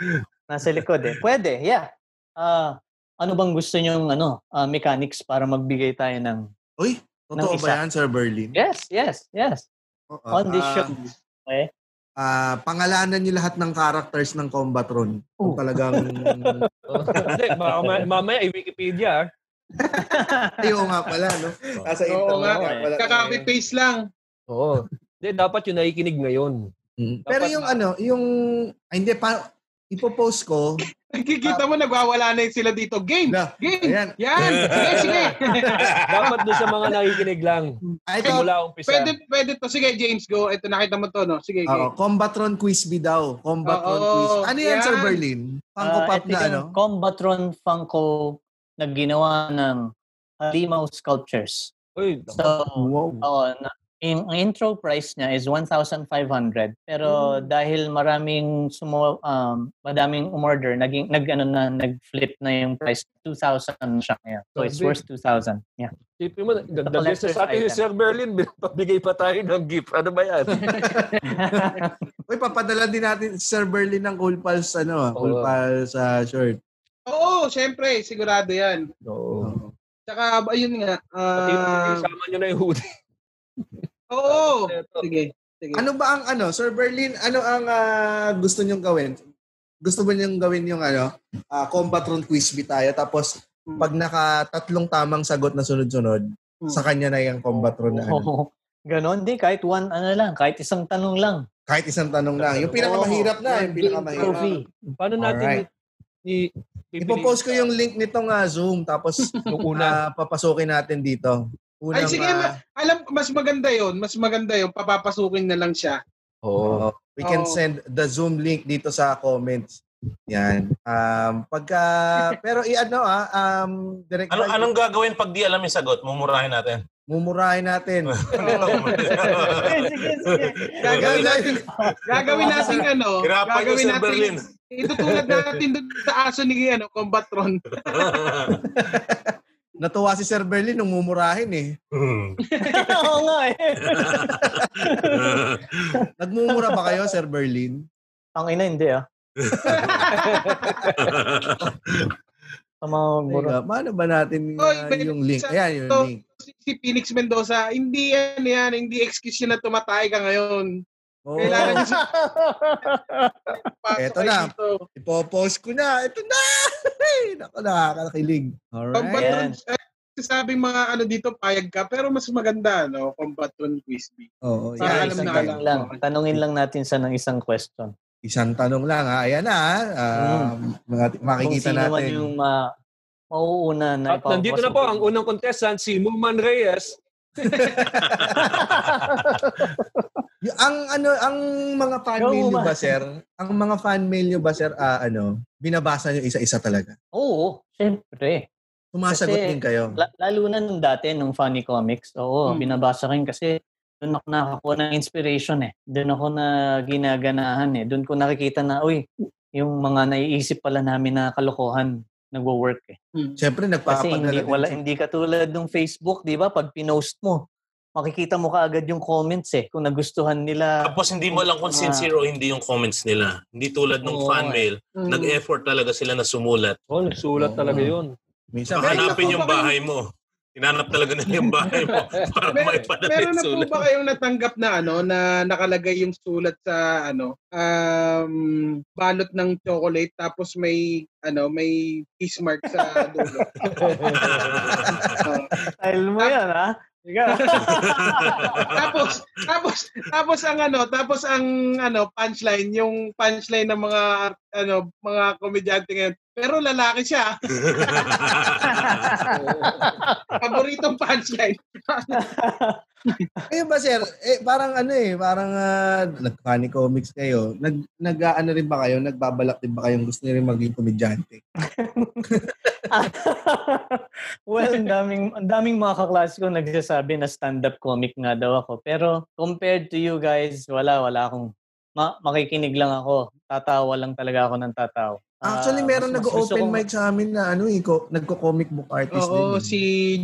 Nasa likod eh. Pwede, yeah. Ah, ano bang gusto nyong ano, ah, mechanics para magbigay tayo ng... Uy, totoo Ng ba yan, Sir Berlin? Yes, yes, yes. Oo, On this ah, show. Okay? ah, pangalanan niyo lahat ng characters ng Combatron. Kung Oh. talagang... Oh. Hindi, baka ma- mamaya i-Wikipedia. Ayaw nga pala, no? Nasa Oo internet nga. nga pala. Kaka-copy-paste lang. Oo. Hindi, dapat yung nakikinig ngayon. Mm. Pero Dapat yung ma- ano, yung... Ay, hindi, pa, ipopost ko. Nakikita mo, nagwawala na yung sila dito. Game! Na, Game! ayan. Yan! Sige, sige! dapat doon sa mga nakikinig lang. Ay, ito, Simula umpisa. pwede, pwede to. Sige, James, go. Ito, nakita mo to, no? Sige, game. Combatron Quiz B daw. Combatron Quiz. Ano yan, yan. Sir Berlin? Funko Ah, Pop na yung ano? Combatron Funko na ginawa ng Halimaw Sculptures. Uy, So, Wow. Oo, na, yung ang intro price niya is 1,500 pero dahil maraming sumo um madaming umorder naging nag ano na nag-flip na yung price 2,000 na siya ngayon. So it's worth 2,000. Yeah. Tipin mo, dagdag sa atin si. Sir Berlin, pabigay pa tayo ng gift. Ano ba yan? Uy, papadala din natin si Sir Berlin ng Cool Pals, ano, Cool Oo. Pals sa shirt. Oo, syempre. Sigurado yan. Oo. Tsaka, ayun nga. Pati ah, isama nyo na yung hoodie. Oo. Ito. Sige. Sige. Ano ba ang ano, Sir Berlin, ano ang ah, gusto niyong gawin? Gusto mo niyong gawin yung ano, ah, Combatron Quiz B tayo, tapos pag naka tatlong tamang sagot na sunod-sunod, Hmm. sa kanya na yung Combatron na ano. Ganon, di kahit one ano lang, kahit isang tanong lang. Kahit isang tanong lang. Yung pinakamahirap na, yung pinakamahirap. Trophy. Paano natin Alright. i- i- Ipopost ko yung link nitong ah, Zoom, tapos yung una. una papasukin natin dito. Unang, Ay, sige, ah, Alam, mas maganda yon Mas maganda yon Papapasukin na lang siya. Oo. Oo. we can Oo. send the Zoom link dito sa comments. Yan. Um, pagka, pero i-ano ah, um, direct Ano, anong gagawin pag di alam yung sagot? Mumurahin natin. mumurahin natin. sige, sige. Gagawin natin, gagawin natin ano, Hirapan yung gagawin natin, Berlin. itutulad natin dun sa aso ni ano, Combatron. Natuwa si Sir Berlin nung mumurahin eh. Hmm. Oo nga eh. Nagmumura ba kayo, Sir Berlin? Ang ina, hindi ah. Sa mga mura. Paano ba natin Oy, ah, may- yung link? sa- Ayan, yung to- link. Si, si Phoenix Mendoza, hindi yan yan, hindi excuse yun na tumatay ka ngayon. Oo. Kailangan niya siya kayo na. dito. Ipopost ko na. Ito na! Naku, nakakakilig. Alright. Combatron, eh, sabing mga ano dito, payag ka, pero mas maganda, no? Combatron quiz B. Oo, Para yan. alam na alam. lang. Tanungin lang natin sa ng isang question. isang tanong lang ha. Ayan na ha. Ah, mga- makikita Kung sino man natin. yung ma mauuna na At nandito na po ang unang contestant, si Muman Reyes. Yung, ang ano, ang mga fan mail nyo ba? sir? Ang mga fan mail nyo ba, sir, ah, ano, binabasa nyo isa-isa talaga? Oo, syempre. Sumasagot Kasi, din kayo. La- lalo na nung dati, nung funny comics, oo, Hmm. binabasa ko yun kasi doon ako nakakuha ng inspiration eh. Doon ako na ginaganahan eh. Doon ko nakikita na, uy, yung mga naiisip pala namin na kalokohan, nagwo-work eh. Siyempre, Kasi nagpapadala hindi, wala, hindi katulad ng Facebook, di ba? Pag pinost mo, makikita mo kaagad yung comments eh. Kung nagustuhan nila. Tapos hindi mo alam kung Ah. sincere o hindi yung comments nila. Hindi tulad ng Oo, fan eh. mail. Mm. Nag-effort talaga sila na sumulat. Oh, nagsulat Oo. talaga yun. Minsan, Hanapin po yung bahay mo. Tinanap talaga nila yung bahay mo para Mer- may padala meron yung na po sulat. ba kayong natanggap na ano na nakalagay yung sulat sa ano um balot ng chocolate tapos may ano may kiss mark sa dulo. Oh. Style mo yan, ha? Tapos tapos tapos ang ano tapos ang ano punchline yung punchline ng mga ano mga komedyante ngayon pero lalaki siya paboritong punchline Ayun ba, sir? Eh, parang ano eh, parang uh, nag-funny comics kayo. Nag, nag ano rin ba kayo? Nagbabalak din ba kayong gusto niyo rin maging komedyante? well, ang daming, ang daming mga kaklase ko nagsasabi na stand-up comic nga daw ako. Pero compared to you guys, wala, wala akong, ma- makikinig lang ako. Tatawa lang talaga ako ng tatawa. Actually, Ah, meron gusto nag-open mic sa amin na ano eh, ko, nagko-comic book artist din. oo eh. si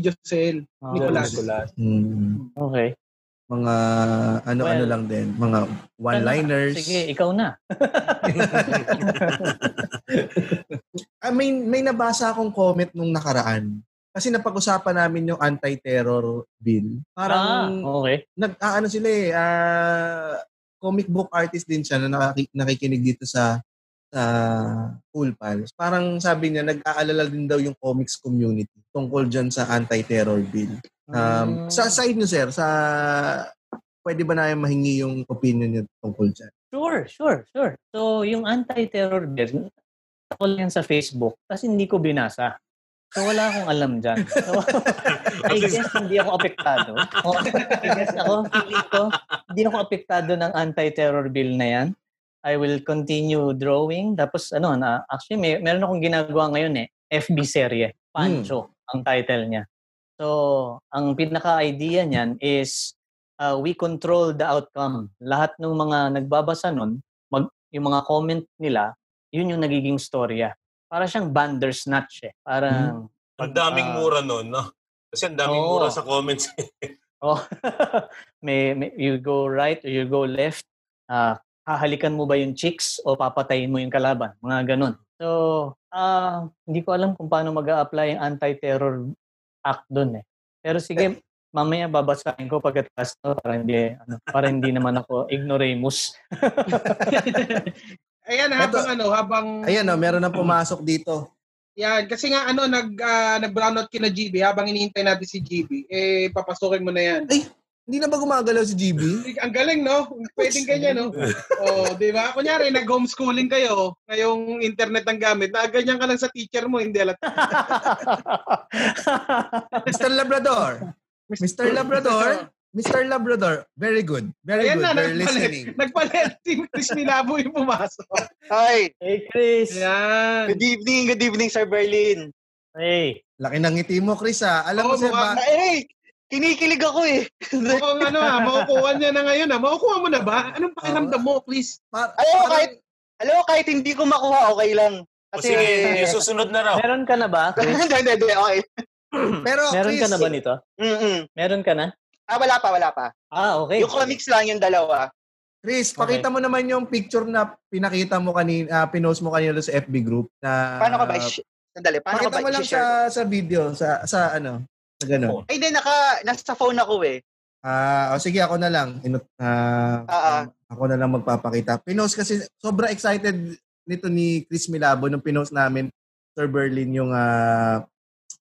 Josel Ah, Nicolas. Nicolas. Hmm. Okay. mga ano-ano Well, lang din, mga one-liners. Sige, ikaw na. Ah, may, may nabasa akong comment nung nakaraan. Kasi napag-usapan namin yung anti-terror bill. Parang ah, okay. nag ah, ano sila eh, ah, comic book artist din siya na nakikinig dito sa sa Cool Pals. Parang sabi niya, nag-aalala din daw yung comics community tungkol dyan sa anti-terror bill. Um, Mm. Sa side niyo, sir, sa pwede ba namin mahingi yung opinion niyo tungkol dyan? Sure, sure, sure. So, yung anti-terror bill, ako lang sa Facebook, kasi hindi ko binasa. So, wala akong alam dyan. So, I guess hindi ako apektado. O, I guess ako, feeling ko, hindi ako apektado ng anti-terror bill na yan. I will continue drawing. Tapos, ano, na, actually, may, meron akong ginagawa ngayon eh. FB serye. Pancho, ang title niya. So, ang pinaka-idea niyan is uh, we control the outcome. Lahat ng mga nagbabasa nun, mag, yung mga comment nila, yun yung nagiging storya. Para siyang bandersnatch eh. Parang... Ang daming ah, mura nun, no? Kasi ang daming Oo. mura sa comments. Oh, may, may, you go right or you go left. Ah, hahalikan mo ba yung chicks o papatayin mo yung kalaban? Mga ganun. So, ah hindi ko alam kung paano mag apply ang anti-terror act doon eh. Pero sige, mamaya babasahin ko pagkatapos to para hindi ano, para hindi naman ako ignoramus. Ayan habang ano habang Ayan, oh, meron na pumasok dito. Yan, kasi nga ano nag ah, nag-brownout kina GB habang hinihintay natin si GB, eh papasukin mo na yan. Hindi na ba gumagalaw si GB? Ang galing no? Pwedeng ganyan no? Oh, 'di ba? Kunyari nag-homeschooling kayo, ngayong internet ang gamit, na ganyan ka lang sa teacher mo, hindi alat. Mr. Labrador. Mr. Labrador. Mr. Labrador. Very good. Very Ayan good. na, Very nagpalit. listening. Nagpalit si Chris Milabo yung pumasok. Hi! hey Chris. Yan. Good evening, good evening, Sir Berlin. Hey. Laki ng ngiti mo, Chris, ha? Alam mo, Oo, sir, ba? Ah, eh, kinikilig ako eh. Mukhang ano ha, makukuha niya na ngayon ha. Makukuha mo na ba? Anong pakiramdam mo, Chris? Pa- Ayaw, parang- kahit, alam mo, kahit hindi ko makuha, okay lang. O Kasi, sige, yung susunod na raw. Meron ka na ba, Chris? hindi, hindi, hindi, okay. pero, Meron Chris, ka na ba nito? Mm-mm. Meron ka na? Ah, wala pa, wala pa. Ah, okay. Yung comics lang yung dalawa. Chris, Okay. pakita mo naman yung picture na pinakita mo kanina, ah, pinost mo kanina sa FB group na Paano ka ba? i- Sandali, paano Pakita ka ba mo lang sa sa video, sa sa ano, sa ganun. Ay, hindi, naka, nasa phone ako eh. Ah, o sige ako na lang. Inut, ah, Ah, ah. ako na lang magpapakita. Pinost kasi sobra excited nito ni Chris Milabo nung pinost namin Sir Berlin yung ah,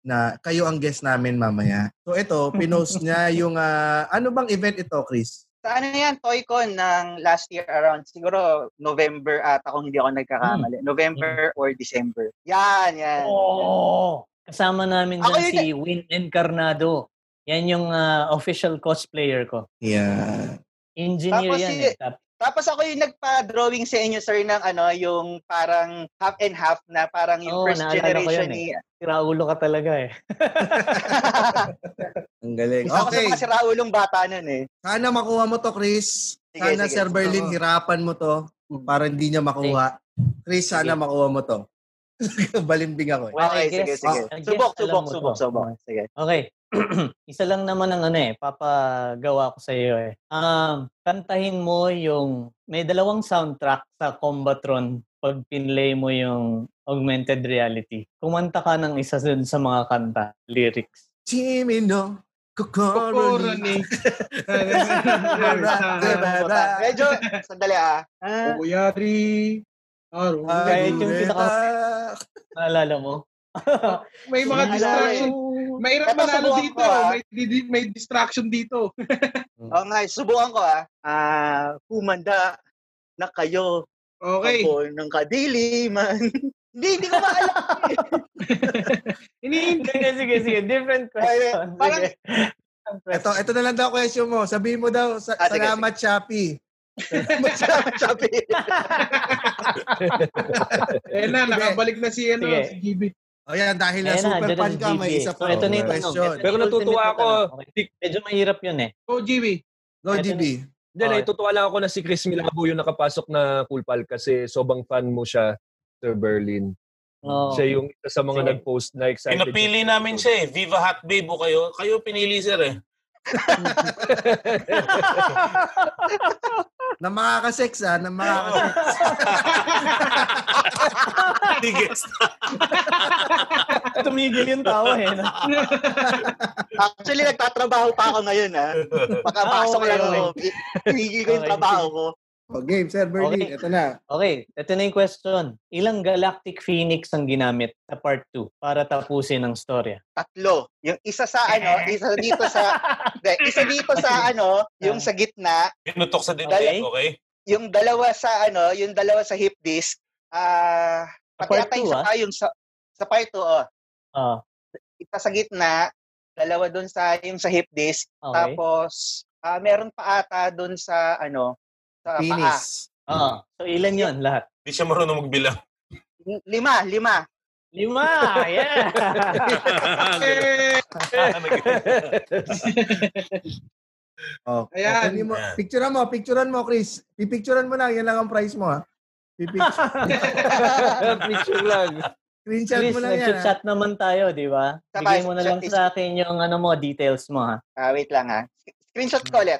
na kayo ang guest namin mamaya. So ito, pinost niya yung ah, ano bang event ito, Chris? Sa ano yan, ToyCon ng last year around, siguro November ata kung hindi ako nagkakamali. November or December. Yan, yan. Oh, kasama namin Ako dyan yun si Win Encarnado. Yan yung ah, official cosplayer ko. Yeah. Engineer Tapos yan si- eh. Tap- Tapos ako yung nagpa-drawing sa inyo, sir, ng ano, yung parang half and half na parang yung Oo, first generation yan ni... Raulo ka talaga eh. Ang galing. Isa ako sa Okay. mga si Raulong bata nun eh. Sana makuha mo to, Chris. Sige, Sana, sige. Sir Berlin, hirapan mo to para hindi niya makuha. Chris, sana Sige. makuha mo to. Balimbing ako. eh. Okay, guess, sige, sige. Guess Subok, subok, subok, to. subok. Sige. Okay. Isa lang naman ang ano eh, papagawa ko sa iyo eh. Um, kantahin mo yung, may dalawang soundtrack sa Combatron pag pinlay mo yung augmented reality. Kumanta ka ng isa dun sa mga kanta, lyrics. Chimi no, Kokoro ni. Medyo, sandali ah. Ah, Uyari. Aro. Kahit yung pinaka- Naalala mo? May mga distraction. Mahirap manalo dito. ko, ah. May, di- may distraction dito. Oo nga, subukan ko ah. Ah, humanda na kayo Okay. ako ng kadiliman. hindi, hindi ko maalala. Hinihintay. sige, sige, sige. Different question. parang- Sige. Ito, ito na lang daw question mo. Sabihin mo daw, sa, Ah, sige, salamat, Shopee. Masama sabi. Eh na, nakabalik na si, ano, Sige. si GB. O yan, dahil na Ayan na, super fan ka, may isa So, pa. ito na yung question. Ito Pero natutuwa ako. Okay. Medyo mahirap yun eh. Go, GB. Go, Ito GB. Hindi, Okay. natutuwa lang ako na si Chris Milabo yung nakapasok na Cool Pal kasi sobrang fan mo siya, Sir Berlin. Oo. Siya yung isa sa mga Sige. nag-post na excited. Pinapili namin siya eh. Viva Hot Babe o kayo. Kayo pinili sir eh. Na makakasex, ah. Na makakasex. Biggest. Tumigil yung tawa eh. no? Actually, nagtatrabaho pa ako ngayon ah. Makapasok Ah, okay, lang okay. ako. Hinigi ko yung Okay, trabaho ko. O, game, Sir Berlin. Okay. Ito na. Okay, ito na yung question. Ilang Galactic Phoenix ang ginamit sa part 2 para tapusin ang storya? Tatlo. Yung isa sa ano, isa dito sa, hindi, isa dito sa ano, yung sa gitna, Pinutok sa dito. Okay. Okay. yung dalawa sa ano, yung dalawa sa hip disc, ah, pati Part ata yung two, sa, yung sa, sa part 2, oh. Ah, Isa sa gitna, dalawa doon sa, yung sa hip disc, okay. tapos, ah, meron pa ata doon sa, ano, sa paa. Finish. Ah, so ilan yon lahat? Hindi siya marunong magbilang. Lima, lima. Lima! Yeah! Oh, Ayan. kunin mo. Picturean mo, picturean mo, Chris. Pipicturean mo lang, yan lang ang price mo, ha? Pipicture. Picture lang. Screenshot Chris, mo lang yan, ha? nag-chat naman tayo, di ba? Bigay mo na chat lang sa akin yung ano mo, details mo ha. Ah, wait lang ha. Screenshot ko ulit.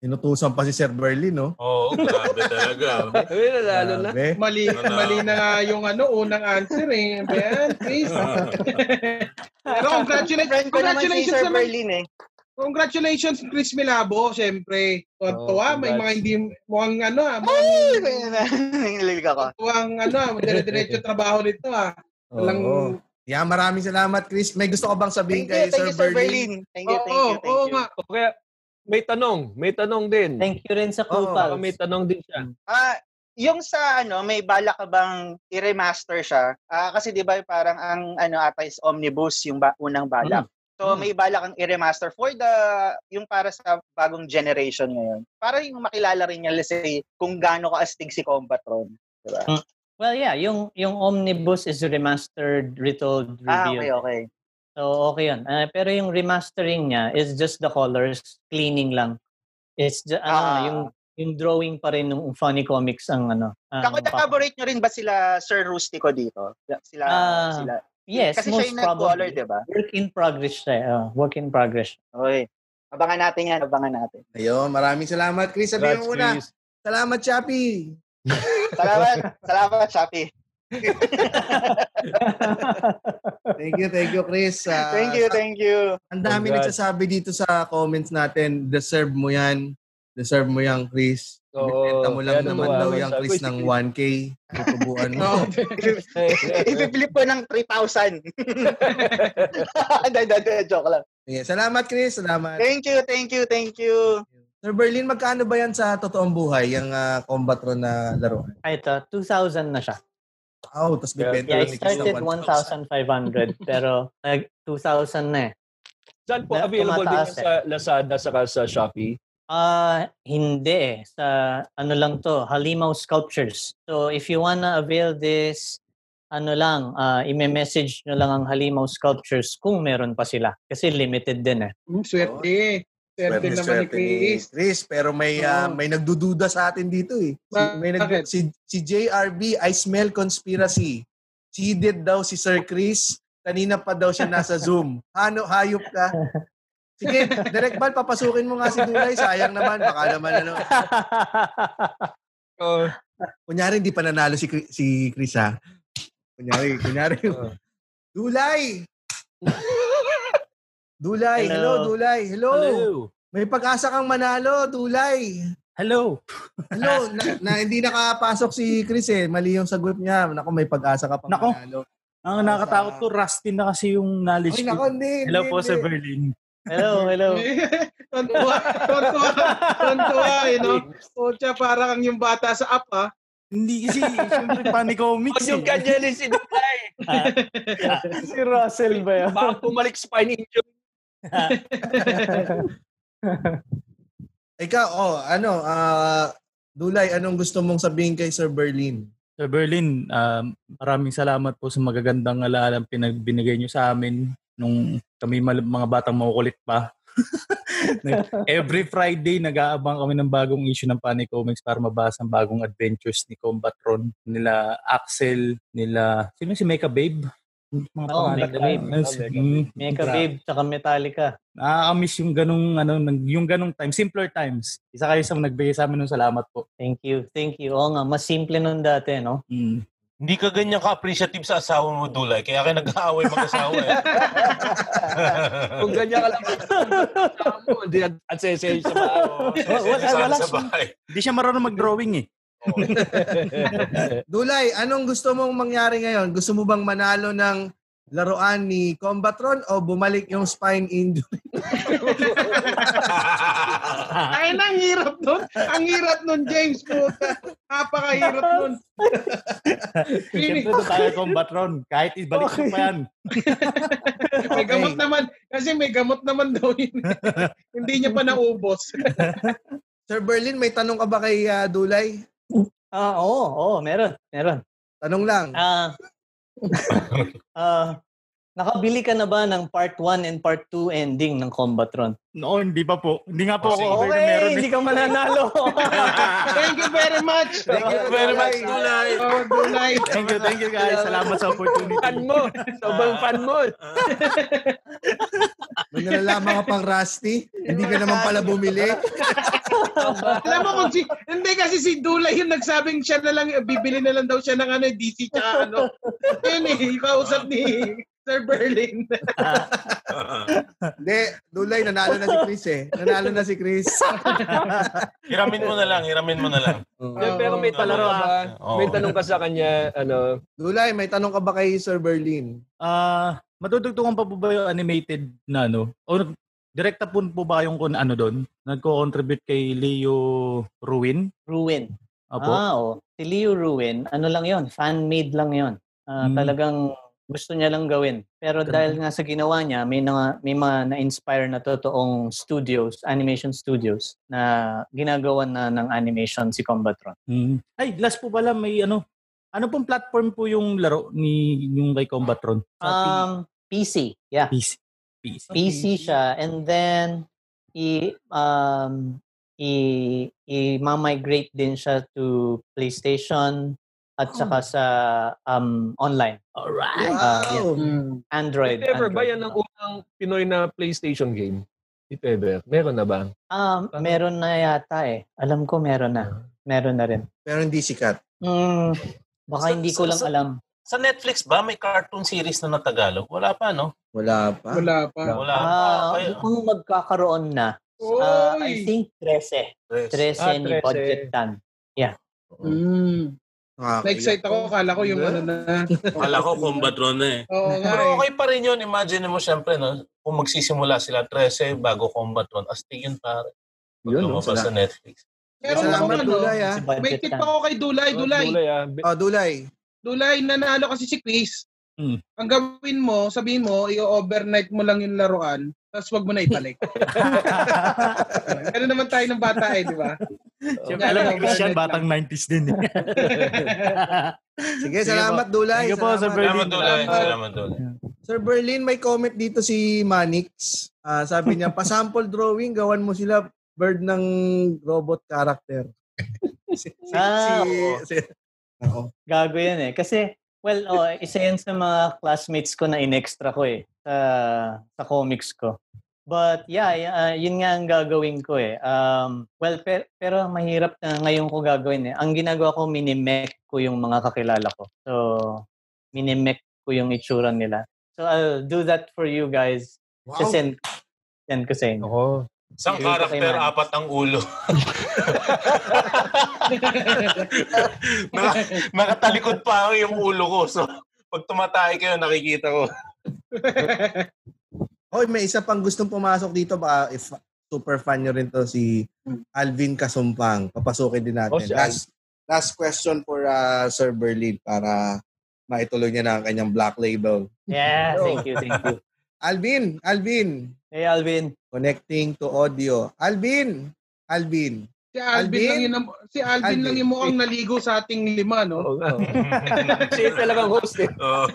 Inutusan pa si Sir Berlin, no? Oo, grabe talaga. Nalalo na. Mali, Ano na? mali na nga yung ano, unang answer eh. Ayan, please. Pero congratulations, ko naman si congratulations Sir naman. Berlin eh. Congratulations, Chris Milabo. Siyempre, tuwa, Oh, may mga hindi, mukhang ano ah, mukhang, Nangilig ako. mukhang ano ah, dire-diretso trabaho nito ah. Walang, Oo. Yeah, maraming salamat, Chris. May gusto ka bang sabihin Thank you, kay thank Sir you, Sir Berlin? Berlin. Thank you, oo, thank you, thank oo you. nga. O kaya, may tanong. May tanong din. Thank you rin sa Baka Pals. may tanong din siya. Ah, yung sa ano, may bala ka bang i-remaster siya? Ah, kasi 'di ba parang ang ano ata is omnibus yung ba- unang balak. So Mm. may bala kang i-remaster for the yung para sa bagong generation ngayon. Para yung makilala rin niya let's say kung gaano ka astig si Combatron, 'di ba? Well, yeah, yung yung Omnibus is remastered, retold, Ah, revealed. okay, okay. So, okay yun. Ah, pero yung remastering niya is just the colors, cleaning lang. It's just, ano, Ah. yung yung drawing pa rin ng funny comics ang ano. ang Kako-collaborate nyo rin ba sila Sir Rustico dito? Sila Ah, sila. Yes, Kasi most siya yung nag-color, probably. 'di ba? Work in progress siya. Oh, work in progress. Okay. Abangan natin 'yan, abangan natin. Ayun, maraming salamat, Chris. Congrats, mo muna. Salamat, Chappy. Salamat, salamat, Shopee. Thank you, thank you, Chris. Ah, Thank you, thank you. Ang dami Congrats. nagsasabi dito sa comments natin, deserve mo yan. Deserve mo yan, Chris. Oo, Bibenta mo lang naman daw yung Chris ng si 1K. Tutubuan mo. No. I-flip ko ng 3,000. Hindi, hindi, hindi, joke lang. Sige, salamat, Chris. Salamat. Thank you, thank you, thank you. Sir Berlin, magkano ba yan sa totoong buhay, yung uh, Combatron na laro? Ay, ito, 2,000 na siya. Oh, tapos bibenta Yeah, lang it ni Chris started ng 1,000. 1,500 pero nag 2,000 na eh. Saan po Na- available din yan sa Lazada saka sa Shopee? Ah, hindi eh. Sa ano lang to, Halimaw Sculptures. So if you wanna avail this, ano lang, ah i-message nyo lang ang Halimaw Sculptures kung meron pa sila. Kasi limited din eh. Hmm, swerte. Swerte naman ni Chris. Chris. Pero may Oo. may nagdududa sa atin dito eh. Si, may nag, si, si JRB, I smell conspiracy. Cheated daw si Sir Chris. Kanina pa daw siya nasa Zoom. Ano, hayop ka. Sige, direct ball, papasukin mo nga si Dulay. Sayang naman, baka naman ano. Oh, Kunyari, hindi pa nanalo si, si Chris ha. Kunyari, kunyari. Oh. Dulay! Dulay, hello. Hello. Dulay. Hello. May pag-asa kang manalo, Dulay. Hello. Hello, na, na hindi nakapasok si Chris eh. Mali yung sagot niya. Nako, may pag-asa ka pang Nako. manalo. Ang nakakatakot ko, rusty na kasi yung knowledge Ay, ko. nako, hindi. Hello hindi, po, hindi. Berlin. hello, hello. Tontuwa, tontuwa, tontuwa, you know? Pucha, para kang yung bata sa app, ha? Hindi kasi, siyempre, Huwag panicomics yung eh. kanya ni si Dulay. si Russell ba yun? Baka bumalik spine injury. Ikaw, oh, ano, ah, Dulay, anong gusto mong sabihin kay Sir Berlin? Sir Berlin, um, maraming salamat po sa magagandang alalang pinagbinigay nyo sa amin nung kami mal- mga batang makukulit pa. Every Friday, nag-aabang kami ng bagong issue ng Panic Comics para mabasa ang bagong adventures ni Combatron, nila Axel, nila, sino si Mecha Babe? Mga Mecha ko. Babe. Yes, Oh, mm, grabe. Babe, tsaka Metallica. Nakakamiss yung ganung ano, nang- yung ganung time, simpler times. Isa kayo sa nagbigay sa amin ng salamat po. Thank you, thank you. Oo nga, mas simple nun dati, no? Mm. Hindi ka ganyan ka-appreciative sa asawa mo, Dulay. Kaya kayo nag-aaway mag-asawa eh. Kung ganyan ka lang mo, hindi at sesay sa Oo, wala- wala bahay. Hindi siya marunong mag-drawing eh. Dulay, anong gusto mong mangyari ngayon? Gusto mo bang manalo ng laruan ni Combatron o bumalik yung spine injury? Ay, ang hirap nun. Ang hirap nun, James. Puta. Napakahirap nun. Siyempre doon tayo combatron. Kahit ibalik mo pa yan. May gamot naman. Kasi may gamot naman daw yun. Hindi niya pa naubos. Sir Berlin, may tanong ka ba kay ah, Dulay? Ah, oo, oo, meron, meron. Tanong lang. Ah, ah, nakabili ka na ba ng part 1 and part 2 ending ng Combatron? No, hindi pa po. Hindi nga po Oh, ako na meron hindi eh. ka mananalo. Thank you very much. Thank you very much, Dulay. Oh, Dulay. Thank you, thank you guys. Salamat sa opportunity. fan mo. Sobrang fan mo. May nalalaman ka pang Rusty? Hindi ka naman pala bumili? Alam mo kung si... Hindi kasi si Dulay yung nagsabing siya na lang, bibili na lang daw siya ng ano, DC tsaka ano. Yun eh, kausap ni Sir Berlin. Hindi, Dulay, nanalo na si Chris eh. Nanalo na si Chris. hiramin mo na lang, hiramin mo na lang. Yeah, pero may tanong ka? Oo. May tanong ka sa kanya, ano, Dulay, may tanong ka ba kay Sir Berlin? Ah, madudugtungan pa po ba yung animated na ano? O direkta po po ba yung kung ano doon? Nagko-contribute kay Leo Ruin? Ruin. Apo. Ah, oo. Si Leo Ruin, ano lang yon fan-made lang yon Ah, Hmm. Talagang gusto niya lang gawin. Pero dahil nga sa ginawa niya, may, na, may mga na-inspire na totoong studios, animation studios, na ginagawa na ng animation si Combatron. Mm. Ay, last po pala may ano. Ano pong platform po yung laro ni yung kay Combatron? Um, PC. Yeah. PC. PC. PC siya and then i um i i-migrate din siya to PlayStation at saka sa um online Alright. Ah, yeah. Wow! Android. if ever ba Android. yan ang unang Pinoy na PlayStation game? If ever. Meron na ba? Um, meron na yata eh. Alam ko meron na. Meron na rin. Pero hindi sikat. Mm, baka Sa- hindi ko sa- lang sa- alam. Sa Netflix ba may cartoon series na na Tagalog? Wala pa, no? Wala pa. Wala pa. Wala pa. Ah, Kaya- mukhang magkakaroon na. Ah, I think 13. 13 Ah, ni 13. Budget Dan. Mm. Nakakaiyak Na-excite ako. Kala ko yung ano na. Kala ko Combatron na eh. Oo nga Pero eh. okay pa rin yun. Imagine mo syempre, no? Kung magsisimula sila 13 bago Combatron, astig yun pare. Pag Yun, no? lumabas sa Netflix. Pero Salamat, ako ano, Dulay ah. May tip Dan. ako kay Dulay. Dulay. Dulay, ah. Be- Oh, Dulay. Dulay, nanalo kasi si Chris. Hmm. Ang gawin mo, sabihin mo, i-overnight mo lang yung laruan. tapos wag mo na ibalik. Ganun naman tayo ng bata eh, di ba? Siyempre, alam mo, Christian, batang 90s din. eh. Sige, salamat Dulay. You po, Sir Salamat. Berlin. Salamat Dulay. Salamat. Salamat Dulay. Sir Berlin, may comment dito si Manix. Ah, sabi niya, pa-sample drawing, gawan mo sila bird ng robot character. si, si, Ah, si, si, Oo. Gago yan eh. Kasi, well, oh, isa yan sa mga classmates ko na in-extra ko eh. Sa, sa comics ko. But yeah, ah, yun nga ang gagawin ko eh. Um, well, per- pero mahirap na ngayon ko gagawin eh. Ang ginagawa ko, minimec ko yung mga kakilala ko. So, minimec ko yung itsura nila. So, I'll do that for you guys. Wow. Send, send ko sa inyo. Ako. Isang Sige, karakter, apat ang ulo. Naka, nakatalikod pa yung ulo ko. So, pag tumatay kayo, nakikita ko. Hoy, may isa pang gustong pumasok dito ba if super fan nyo rin to si Alvin Kasumpang. Papasukin din natin. Oh, si last last question for uh, Sir Berlin para maituloy niya na ang kanyang black label. Yeah, thank you, thank you. Alvin, Alvin, Hey, Alvin. connecting to audio. Alvin, Alvin. Si Alvin, Alvin? lang yun, ang- si Alvin, Alvin. lang yung mukhang naligo sa ating lima, no? Oo nga. Siya talagang host eh. Oo.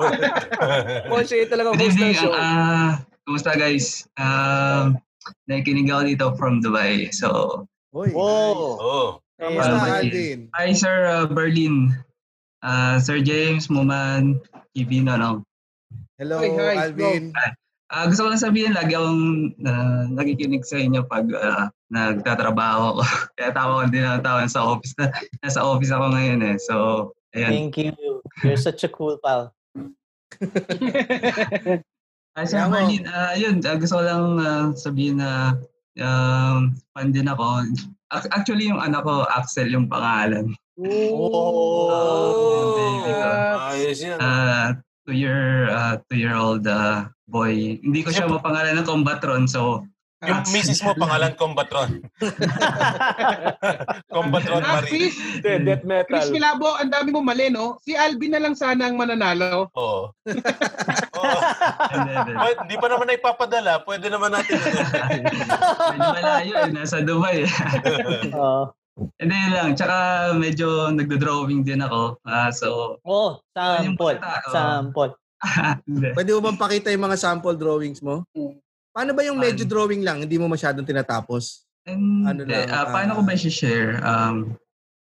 Oh, siya talagang Good host ng show. Ah, kumusta guys? Um, nakikinig ako dito from Dubai. So, Hoy. Whoa. Hey, Kamusta. Alvin? hi Sir uh, Berlin. Ah, Sir James, Muman, Kibino, no? Hello, Hoy, hi, Alvin. Ah, gusto ko lang sabihin, lagi akong uh, nakikinig sa inyo pag ah, nagtatrabaho ako. Kaya tawa ko din ang tawa sa office. Na, nasa office ako ngayon eh. So, ayan. Thank you. You're such a cool pal. Ah, Sir Kaya mo. Berlin, ah, yun, ah, gusto ko lang ah, sabihin na um, fan din ako. Ac- Actually, yung anak ko, Axel yung pangalan. Oh. baby ko. Ayos yan. Ah, two-year, uh, two-year-old ah, boy. Hindi ko siya mapangalan ng Combatron, so Yung misis mo, pangalan Combatron. Combatron Ah, Marie. Chris, Hindi, death metal. Chris Milabo, ang dami mo mali, no? Si Alvin na lang sana ang mananalo. Oo. Oo. hindi, pa naman na ipapadala. Pwede naman natin. medyo malayo eh, nasa Dubai. Oh. Hindi lang, tsaka medyo nagdo-drawing din ako. Ah, so, Oh, sample. bata, oh. Sample. Pwede mo bang pakita yung mga sample drawings mo? Paano ba yung medyo drawing lang? Hindi mo masyadong tinatapos? And, Ano lang, ah, paano ko ba i-share? Um,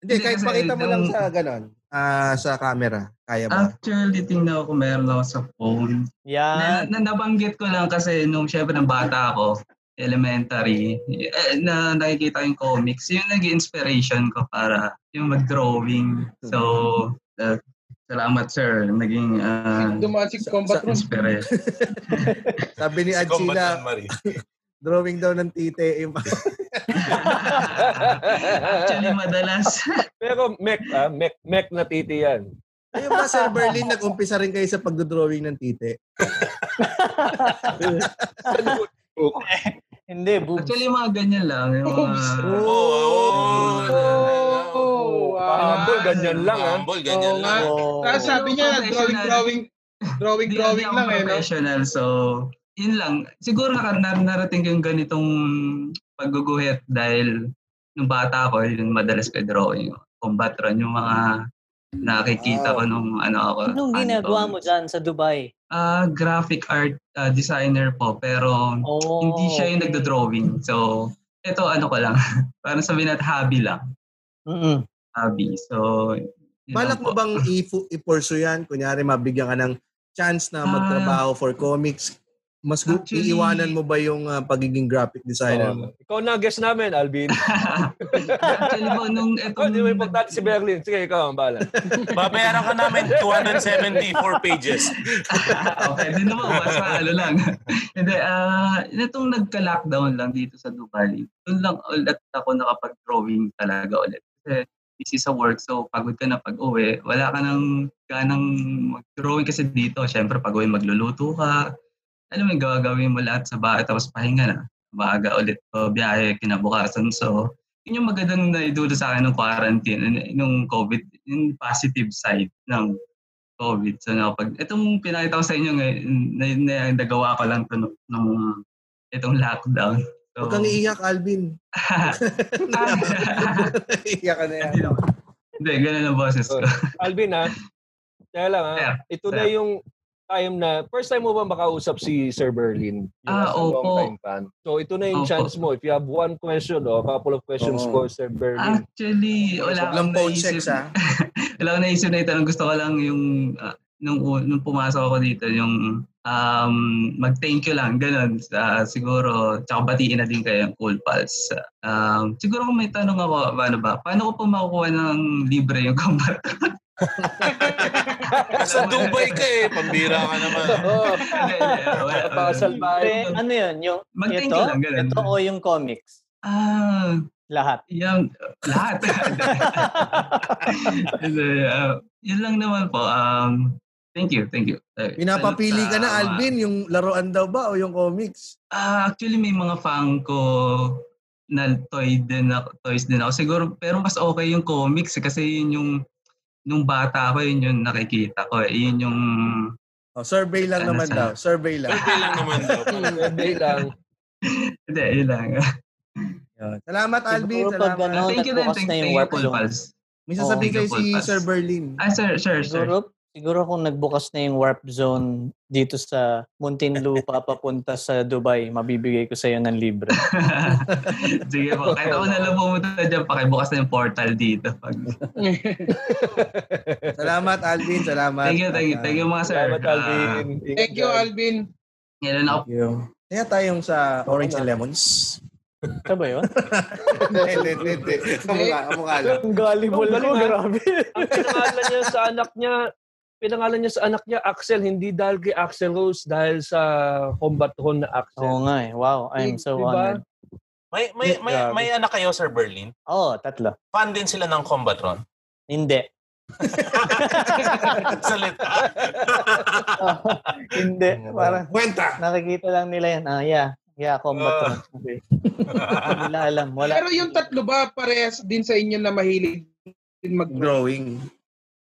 Hindi, Hindi, kahit pakita mo lang sa ganon. Ah, sa camera. Kaya ba? actually, tingnan ko kung meron ako sa phone. Na, Yan. na, nabanggit ko lang kasi nung syempre ng bata ako, elementary, eh, na nakikita ko yung comics, yun naging inspiration ko para yung mag-drawing. So, uh, salamat sir. Naging uh, Dumaan si Combat Room. inspiration. Sabi ni Marie. drawing daw ng tite. Actually, madalas. Pero Mek, ah, Mek, Mek na titi yan. Ayun ba, Sir Berlin, nag-umpisa rin kayo sa pagdodrawing ng tite? Hindi, boobs. Actually, mga ganyan lang. Yung mga, Oo. Oh, wow. Humble, ganyan lang ah. Humble, ganyan Oo lang. nga. Oh. Tapos sabi niya, drawing, drawing, drawing, Di- drawing di ako lang eh, no? professional. So, yun lang. Siguro naka, nar- narating ko yung ganitong pagguguhit dahil nung bata ako, yun madalas ko drawing. Combatron, yung mga nakikita ko nung ano ako. Anong ginagawa mo dyan sa Dubai? Ah, graphic art ah, designer po, pero Oh, hindi siya yung okay. nagdo-drawing. So, ito ano ko lang. Parang sabihin natin hobby lang. Mm-mm. Hobby. So, Balak mo bang i- i-pursue yan? Kunyari, mabigyan ka ng chance na Ah. magtrabaho for comics. Mas Actually- iiwanan mo ba yung ah, pagiging graphic designer mo? Oo. Ikaw na guest namin, Alvin. Actually po, nung Oh, etong... Hindi mo importante si Berlin. Sige, ikaw ang bahala. Babayaran ka namin 274 pages. okay, di naman, basta ano lang. Hindi, ah, itong nagka-lockdown lang dito sa Dubai, doon lang ulit ako nakapag-drawing talaga ulit. Kasi busy sa work, so pagod ka na pag-uwi, wala ka nang ganang mag-drawing kasi dito, syempre pag-uwi magluluto ka, alam mo, gagawin mo lahat sa bahay, tapos pahinga na. Baga ulit po, biyahe, kinabukasan. So, yun yung magandang naidulo sa akin ng quarantine, nung COVID, yung positive side ng COVID. So, no, pag, itong pinakita ko sa inyo ngayon, na, na, nagawa ko lang to nung, itong lockdown. So, Huwag kang iiyak, Alvin. iiyak ka na yan. Hindi ganun ang boses ko. Alvin ha, kaya lang ha, Sir, ito sir. na yung time na, first time mo ba makausap si Sir Berlin? Ah, opo. long-time fan. So ito na yung Opo. chance mo. If you have one question o a couple of questions Oo. for Sir Berlin. Actually, wala lang akong naisip. sex, ha? wala akong naisip na itanong. Gusto ko lang yung, ah, nung, nung pumasok ako dito, yung um, mag-thank you lang, ganun. Ah, siguro, tsaka batiin na din kayo yung Cool Pals. Um, siguro kung may tanong ako, ano ba, paano ko po makukuha ng libre yung combat? Nasa Dubai ka eh. Pambira ka naman. Oo. Napakasalbahe. Eh, ano yun? Yung, ito? lang, ganun. Ito o yung comics? Ah, Lahat. Yung, lahat. Ah, yun lang naman po. Um, thank you, thank you. Eh, Pinapapili ka na, Alvin, yung laruan daw ba o yung comics? Ah, actually, may mga fan ko na toy din ako, toys din ako. Siguro, pero mas okay yung comics kasi yun yung nung bata ako, yun yung nakikita ko. Eh. Yun yung... Oh, survey lang Ano naman sa- daw. Survey lang. Birthday lang naman daw. Birthday lang. Hindi, yun lang. Yun. Salamat, Alvin. Siguro pag Salamat. ano, thank you din. Thank, thank you, Paul. Pals. May sasabihin Oo, kayo si. Sir Berlin. Ah, sir, sir, sir. Siguro, siguro kung nagbukas na yung warp zone dito sa Muntinlupa papunta sa Dubai, mabibigay ko sa iyo ng libre. Sige po. Kahit ako na lang pumunta dyan, pakibukas na yung portal dito. Pag... Salamat, Alvin. Salamat. Thank you, thank you. Thank you mga sir. Salamat, Ah, Alvin. Ingat Thank you. Alvin. Ngayon ako Thank you. Kaya tayong sa Orange and Lemons. Ito ba yun? Hindi, hindi, hindi. Kamukha, kamukha lang. Ang gullible Ang galing, ko, ha? grabe. Ang pinangalan niya sa anak niya, pinangalan niya sa anak niya Axel, hindi dahil kay Axel Rose, dahil sa combatron na Axel. Oo nga eh. Wow, I'm so Diba? honored. May, may, may, may anak kayo, Sir Berlin? Oo, tatlo. Fan din sila ng Combatron? Hindi. Salita. Hindi. Parang Kwenta! nakikita lang nila yan. Ah, yeah. Yeah, combat. okay. Hindi nila alam. Wala. Pero yung tatlo ba, parehas din sa inyo na mahilig din mag Drawing.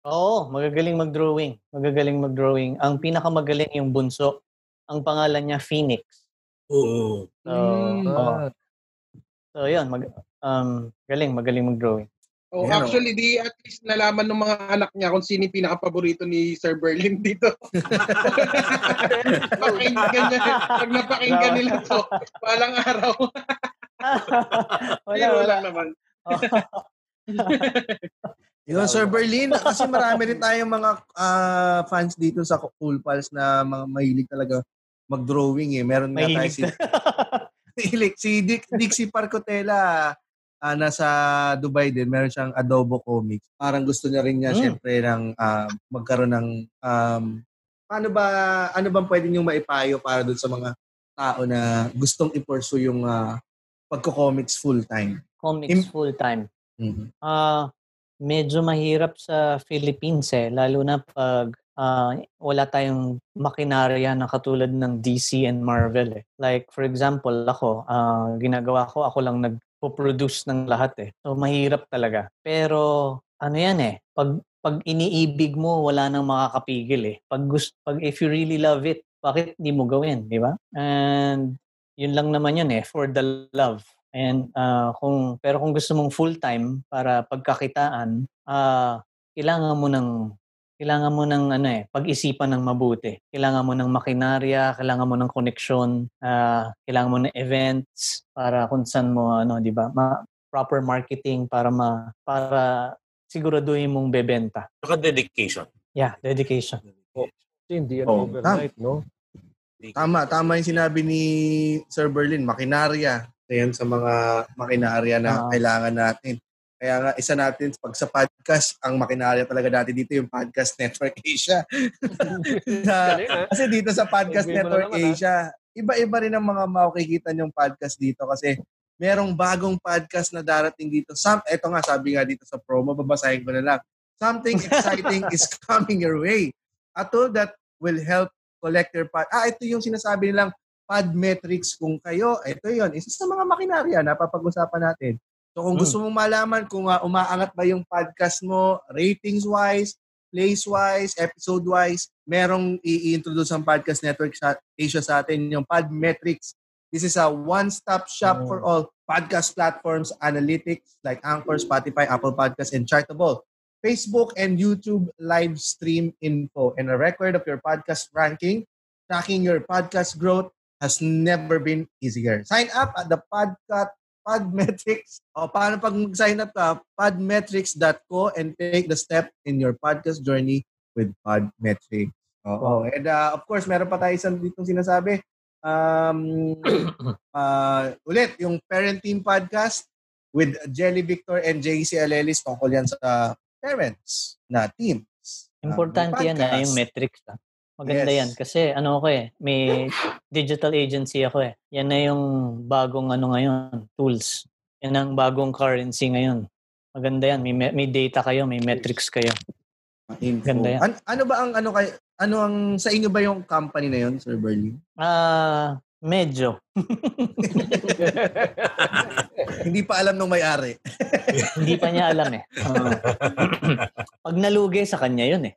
Oo, magagaling mag-drawing. Magagaling mag-drawing. Ang pinakamagaling yung bunso. Ang pangalan niya Phoenix. Oo. So, Mm. oo. so yun, mag, um, galing, magaling mag-drawing. Oh, Yan, oh. actually, di at least nalaman ng mga anak niya kung sino yung pinaka-paborito ni Sir Berlin dito. Pakinggan niya. Pag napakinggan nila to, palang araw. wala, wala. lang naman. Yun, Sir Berlin, kasi marami rin tayong mga ah, fans dito sa Cool Pals na mga mahilig talaga mag-drawing eh. Meron nga tayo si, mahilig, si Dick, Dixie Parcotela ah, nasa Dubai din. Meron siyang Adobo Comics. Parang gusto niya rin niya Mm. syempre ng ah, magkaroon ng um, paano ba ano bang pwede niyong maipayo para doon sa mga tao na gustong i-pursue yung ah, pagko-comics full time. Comics Im- full-time. Mhm. Ah, medyo mahirap sa Philippines eh, lalo na pag ah, wala tayong makinarya na katulad ng DC and Marvel eh. Like for example, ako, ah, ginagawa ko, ako lang nagpo-produce ng lahat eh. So mahirap talaga. Pero ano yan eh, pag pag iniibig mo, wala nang makakapigil eh. Pag gusto, pag if you really love it, bakit hindi mo gawin, di ba? And yun lang naman yun eh, for the love. And ah, kung pero kung gusto mong full-time para pagkakitaan, ah kailangan mo ng kailangan mo ng ano eh, pag-isipan ng mabuti. Kailangan mo ng makinarya, kailangan mo ng koneksyon, ah, kailangan mo ng events para kung saan mo ano, 'di ba? Ma- proper marketing para ma para siguraduhin mong bebenta. Saka dedication. Yeah, dedication. Kasi hindi yan Oh, overnight, no? Tama, tama yung sinabi ni Sir Berlin, makinarya. Ayan sa mga makinarya na Oo. kailangan natin. Kaya nga, isa natin, pag sa podcast, ang makinarya talaga natin dito yung Podcast Network Asia. Na- ha? kasi dito sa Podcast na Network naman, ha? Asia, iba-iba rin ang mga makikita yung podcast dito kasi merong bagong podcast na darating dito. Some, eto nga, sabi nga dito sa promo, babasahin ko na lang. Something exciting is coming your way. A tool that will help collect your pod. Ah, ito yung sinasabi nilang Podmetrics kung kayo. Ito yon Isa sa mga makinarya na papag-usapan natin. So kung Hmm. gusto mong malaman kung ah, umaangat ba yung podcast mo, ratings-wise, place-wise, episode-wise, merong i-introduce ang Podcast Network sa Asia sa atin, yung Podmetrics. This is a one-stop shop for all podcast platforms, analytics like Anchor, Spotify, Apple Podcasts, and Chartable. Facebook and YouTube live stream info and a record of your podcast ranking. Tracking your podcast growth has never been easier. Sign up at the podcast Podmetrics. O paano pag mag-sign up ka? Podmetrics.co and take the step in your podcast journey with Podmetrics. Oo. And uh, of course, meron pa tayo isang ditong sinasabi. Um, uh, ulit, yung Parent Team Podcast with Jelly Victor and JC Alelis tungkol yan sa parents na teams. Uh, Importante may yan na podcast. yung metrics. Ah. Maganda Yes. yan. Kasi ano ako eh, may digital agency ako eh. Yan na yung bagong ano ngayon, tools. Yan ang bagong currency ngayon. Maganda yan. May, may data kayo, may metrics kayo. Info. Ganda yan. An- ano ba ang ano kay ano ang sa inyo ba yung company na yon, Sir Berlin? Ah, medyo. Hindi pa alam nung may-ari. Hindi pa niya alam eh. Pag nalugi sa kanya yun eh.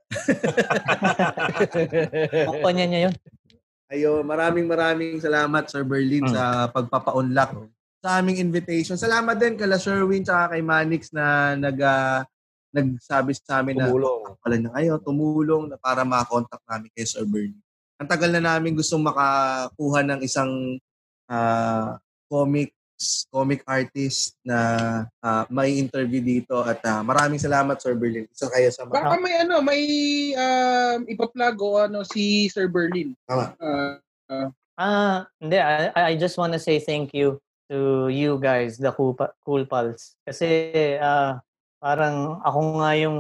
Kumpanya niya yun. Ayo, maraming maraming salamat Sir Berlin Mm. sa pagpapaunlak sa aming invitation. Salamat din kala Sherwin tsaka kay Manix na nag ah, nagsabi sa amin na Tumulong. pala na kayo, tumulong na para ma-contact namin kay Sir Bernie. Ang tagal na namin gustong makakuha ng isang ah, comics, comic artist na ah, may interview dito at ah, maraming salamat Sir Berlin. Isa kayo sa mga Baka may ano, may um, ipa-plug o ano si Sir Berlin. Tama. Ah, Ah, hindi. I, I just wanna say thank you to you guys, the Cool, Pa- cool Pals. Kasi ah, parang ako nga yung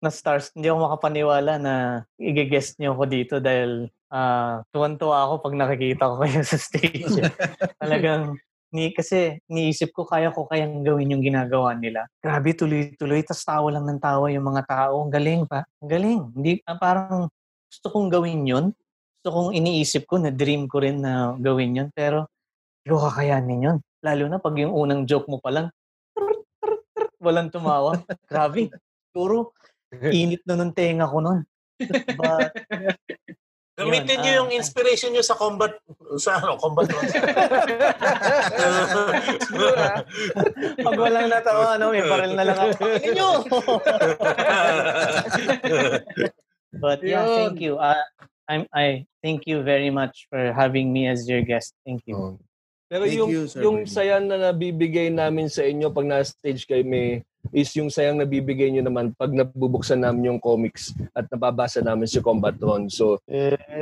na-stars, hindi ako makapaniwala na i-guest niyo ako dito dahil ah, tuwan-tuwa ako pag nakikita ko kayo sa stage. Talagang ni kasi niisip ko kaya ko kayang gawin yung ginagawa nila. Grabe tuloy-tuloy tas tawa lang ng tawa yung mga tao. Ang galing pa. Ang galing. Hindi ah, parang gusto kong gawin 'yon. Gusto kong iniisip ko na dream ko rin na gawin 'yon pero hindi ko kakayanin 'yon. Lalo na pag yung unang joke mo pa lang walang tumawa. Grabe. Puro init na ng tenga ko nun. But, Gamitin niyo ah, yung inspiration niyo sa combat sa ano, combat runs. pag walang natawa, ano, may parel na lang ako. Nyo! But yeah, thank you. Uh, I'm I thank you very much for having me as your guest. Thank you. Pero Thank yung you, Sir yung Bernie. saya na nabibigay namin sa inyo pag na-stage kayo may is yung sayang nabibigay nyo naman pag nabubuksan namin yung comics at nababasa namin si Combatron. So,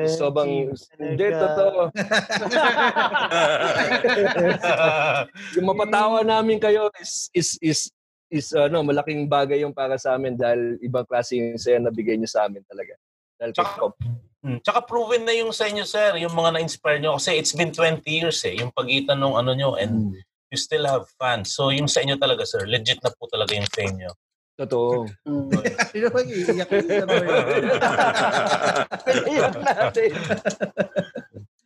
so bang, hindi, totoo. yung mapatawa namin kayo is, is, is, is, ano, malaking bagay yung para sa amin dahil ibang klase yung saya na bigay nyo sa amin talaga. Dahil kay Tsaka- Hmm. Tsaka proven na yung sa inyo, sir, yung mga na-inspire nyo. Kasi it's been 20 years eh, yung pagitan ng ano nyo and you still have fans. So yung sa inyo talaga, sir, legit na po talaga yung fame nyo. Totoo. Sino ba iiyak ni Sir Berlin? Iyak natin.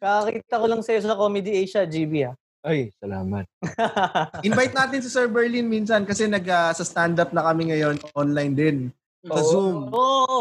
Kakakita ko lang sa'yo sa Comedy Asia, GB ha. Ay, salamat. Invite natin si Sir Berlin minsan kasi nag ah, sa stand-up na kami ngayon online din. Sa Oo. Zoom. Oo!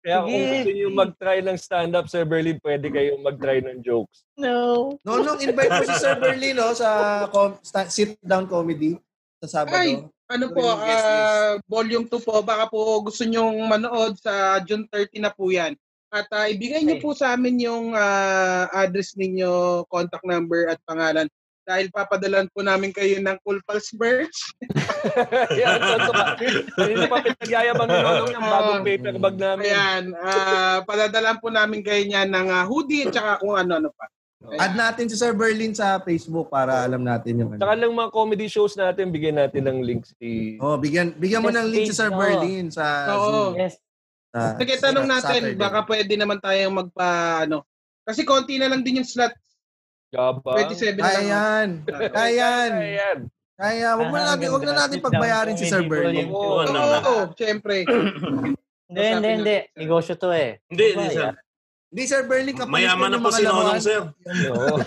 Kaya kung Sige. gusto niyo mag-try ng stand-up, Sir Berlin, pwede kayong mag-try ng jokes. No! No, no, invite mo si Sir Berlin no, sa com- sta- sit-down comedy sa Sabado. Ay! ano po, Yung guest ah, volume 2 po, baka po gusto nyong manood sa June 30 na po yan. At ah, ibigay niyo po sa amin yung ah, address ninyo, contact number at pangalan. Dahil papadalan po namin kayo ng Cool Pals merch. Yan, totoo ka. Hindi pa pinagyayabang ni Lolong yung bagong paper bag namin. Ayan, ah padadalan po namin kayo niyan ng ah, hoodie at saka kung ano-ano pa. Add natin si Sir Berlin sa Facebook para alam natin yung Saka ano. lang mga comedy shows natin, bigyan natin ng links si... Oh, bigyan bigyan mo Yes, ng link si Sir no. Berlin sa Oo. Zoom. Yes. Nagkitanong sa natin, Saturday. baka pwede naman tayong magpa, ano, kasi konti na lang din yung slot. Gaba. 27 na Kaya lang. yan. Kaya yan. Ayan. Kaya, wag mo na Ah, natin, wag na natin pagbayarin si Sir volume Oo. Oo, syempre. Hindi, hindi, hindi. Negosyo to eh. Hindi, hindi, sir. Hindi, Sir Berlin, kapag Mayaman na po si Nonong, sir. Oo.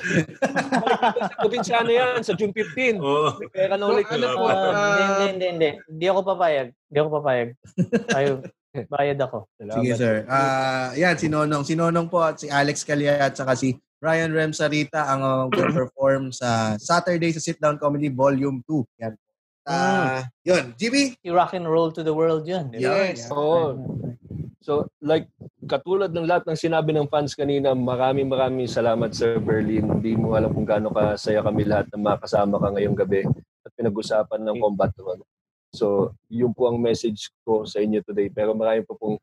sa probinsyano yan, sa June 15. Oo. May pera na ulit. Ano po, Ah, ah, hindi, hindi, hindi, hindi. Hindi ako papayag. Hindi ako papayag. Tayo, bayad ako. Sige, sir. Ah, yan, si Nonong. Si Nonong po at si Alex Calia at saka si Ryan Rem Sarita ang uh, perform sa Saturday sa Sit Down Comedy Volume 2. Yan. Ah, yun. GB? You rock and roll to the world yun. ba? Yes. Oo. So, like, katulad ng lahat ng sinabi ng fans kanina, maraming maraming salamat, Sir Berlin. Hindi mo alam kung gaano kasaya kami lahat na makasama ka ngayong gabi at pinag-usapan ng combat run. So, yun po ang message ko sa inyo today. Pero marami po pong,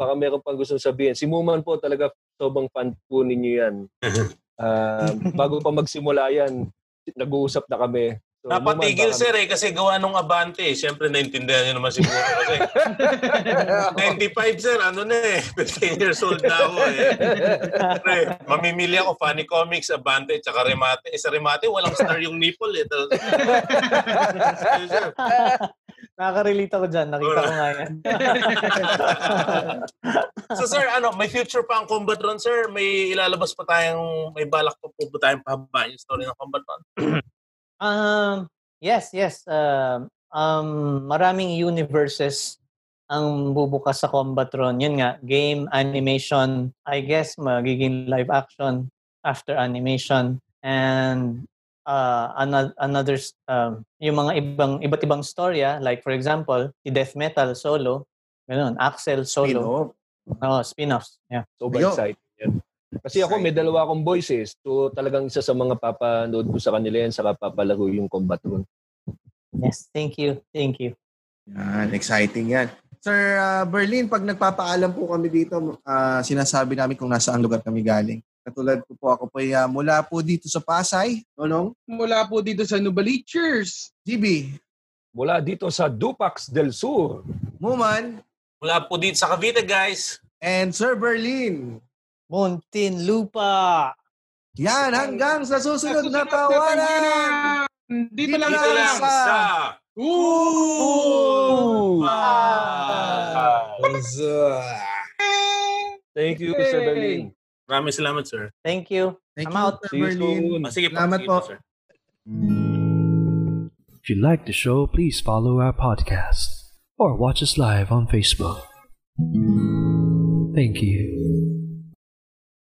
baka meron pang gusto sabihin. Si Muman po talaga, sobrang fan po ninyo yan. Ah, bago pa magsimula yan, nag-uusap na kami. So, Napatigil sir eh kasi gawa nung Abante. eh. Siyempre naintindihan niyo naman siguro kasi 95 sir, ano na eh. 15 years old na ako eh. Siyempre, mamimili ako Funny Comics, Abante, tsaka Remate. Eh, sa Remate, walang star yung nipple eh. Sir, Nakaka-relate ako dyan. Nakita ko nga yan. so sir, ano, may future pa ang Combat Run sir? May ilalabas pa tayong, may balak pa po ba tayong pahabain yung story ng Combat Run? Um, yes, yes. Um, um, maraming universes ang bubukas sa Combatron. Yun nga, game, animation, I guess magiging live action after animation. And uh, another, another um, yung mga ibang iba't ibang storya, like for example, si Death Metal solo, ganun, Axel solo. Oh, spin-offs. Yeah. Sobrang excited yan. Kasi ako, may dalawa akong voices. So, talagang isa sa mga papanood ko sa kanila yan, saka papalaro yung combat room. Yes, thank you. Thank you. Yan, exciting yan. Sir ah, Berlin, pag nagpapaalam po kami dito, ah, sinasabi namin kung nasaan lugar kami galing. Katulad ko po, ako po ay, ah, mula po dito sa Pasay. Nonong? Mula po dito sa Nubalichers. GB, Mula dito sa Dupax del Sur. Muman, Mula po dito sa Cavite guys. and Sir Berlin. Muntin Lupa. Yan, hanggang sa susunod na tawanan. Dito lang Dito lang sa- sa... Ooh! Ah. Thank you, Sir Berlin. Maraming salamat sir. Thank you. Thank I'm you, out. Sir See you soon. Ah, sige po, Salamat sige po. po sir. If you like the show, please follow our podcast or watch us live on Facebook. Thank you.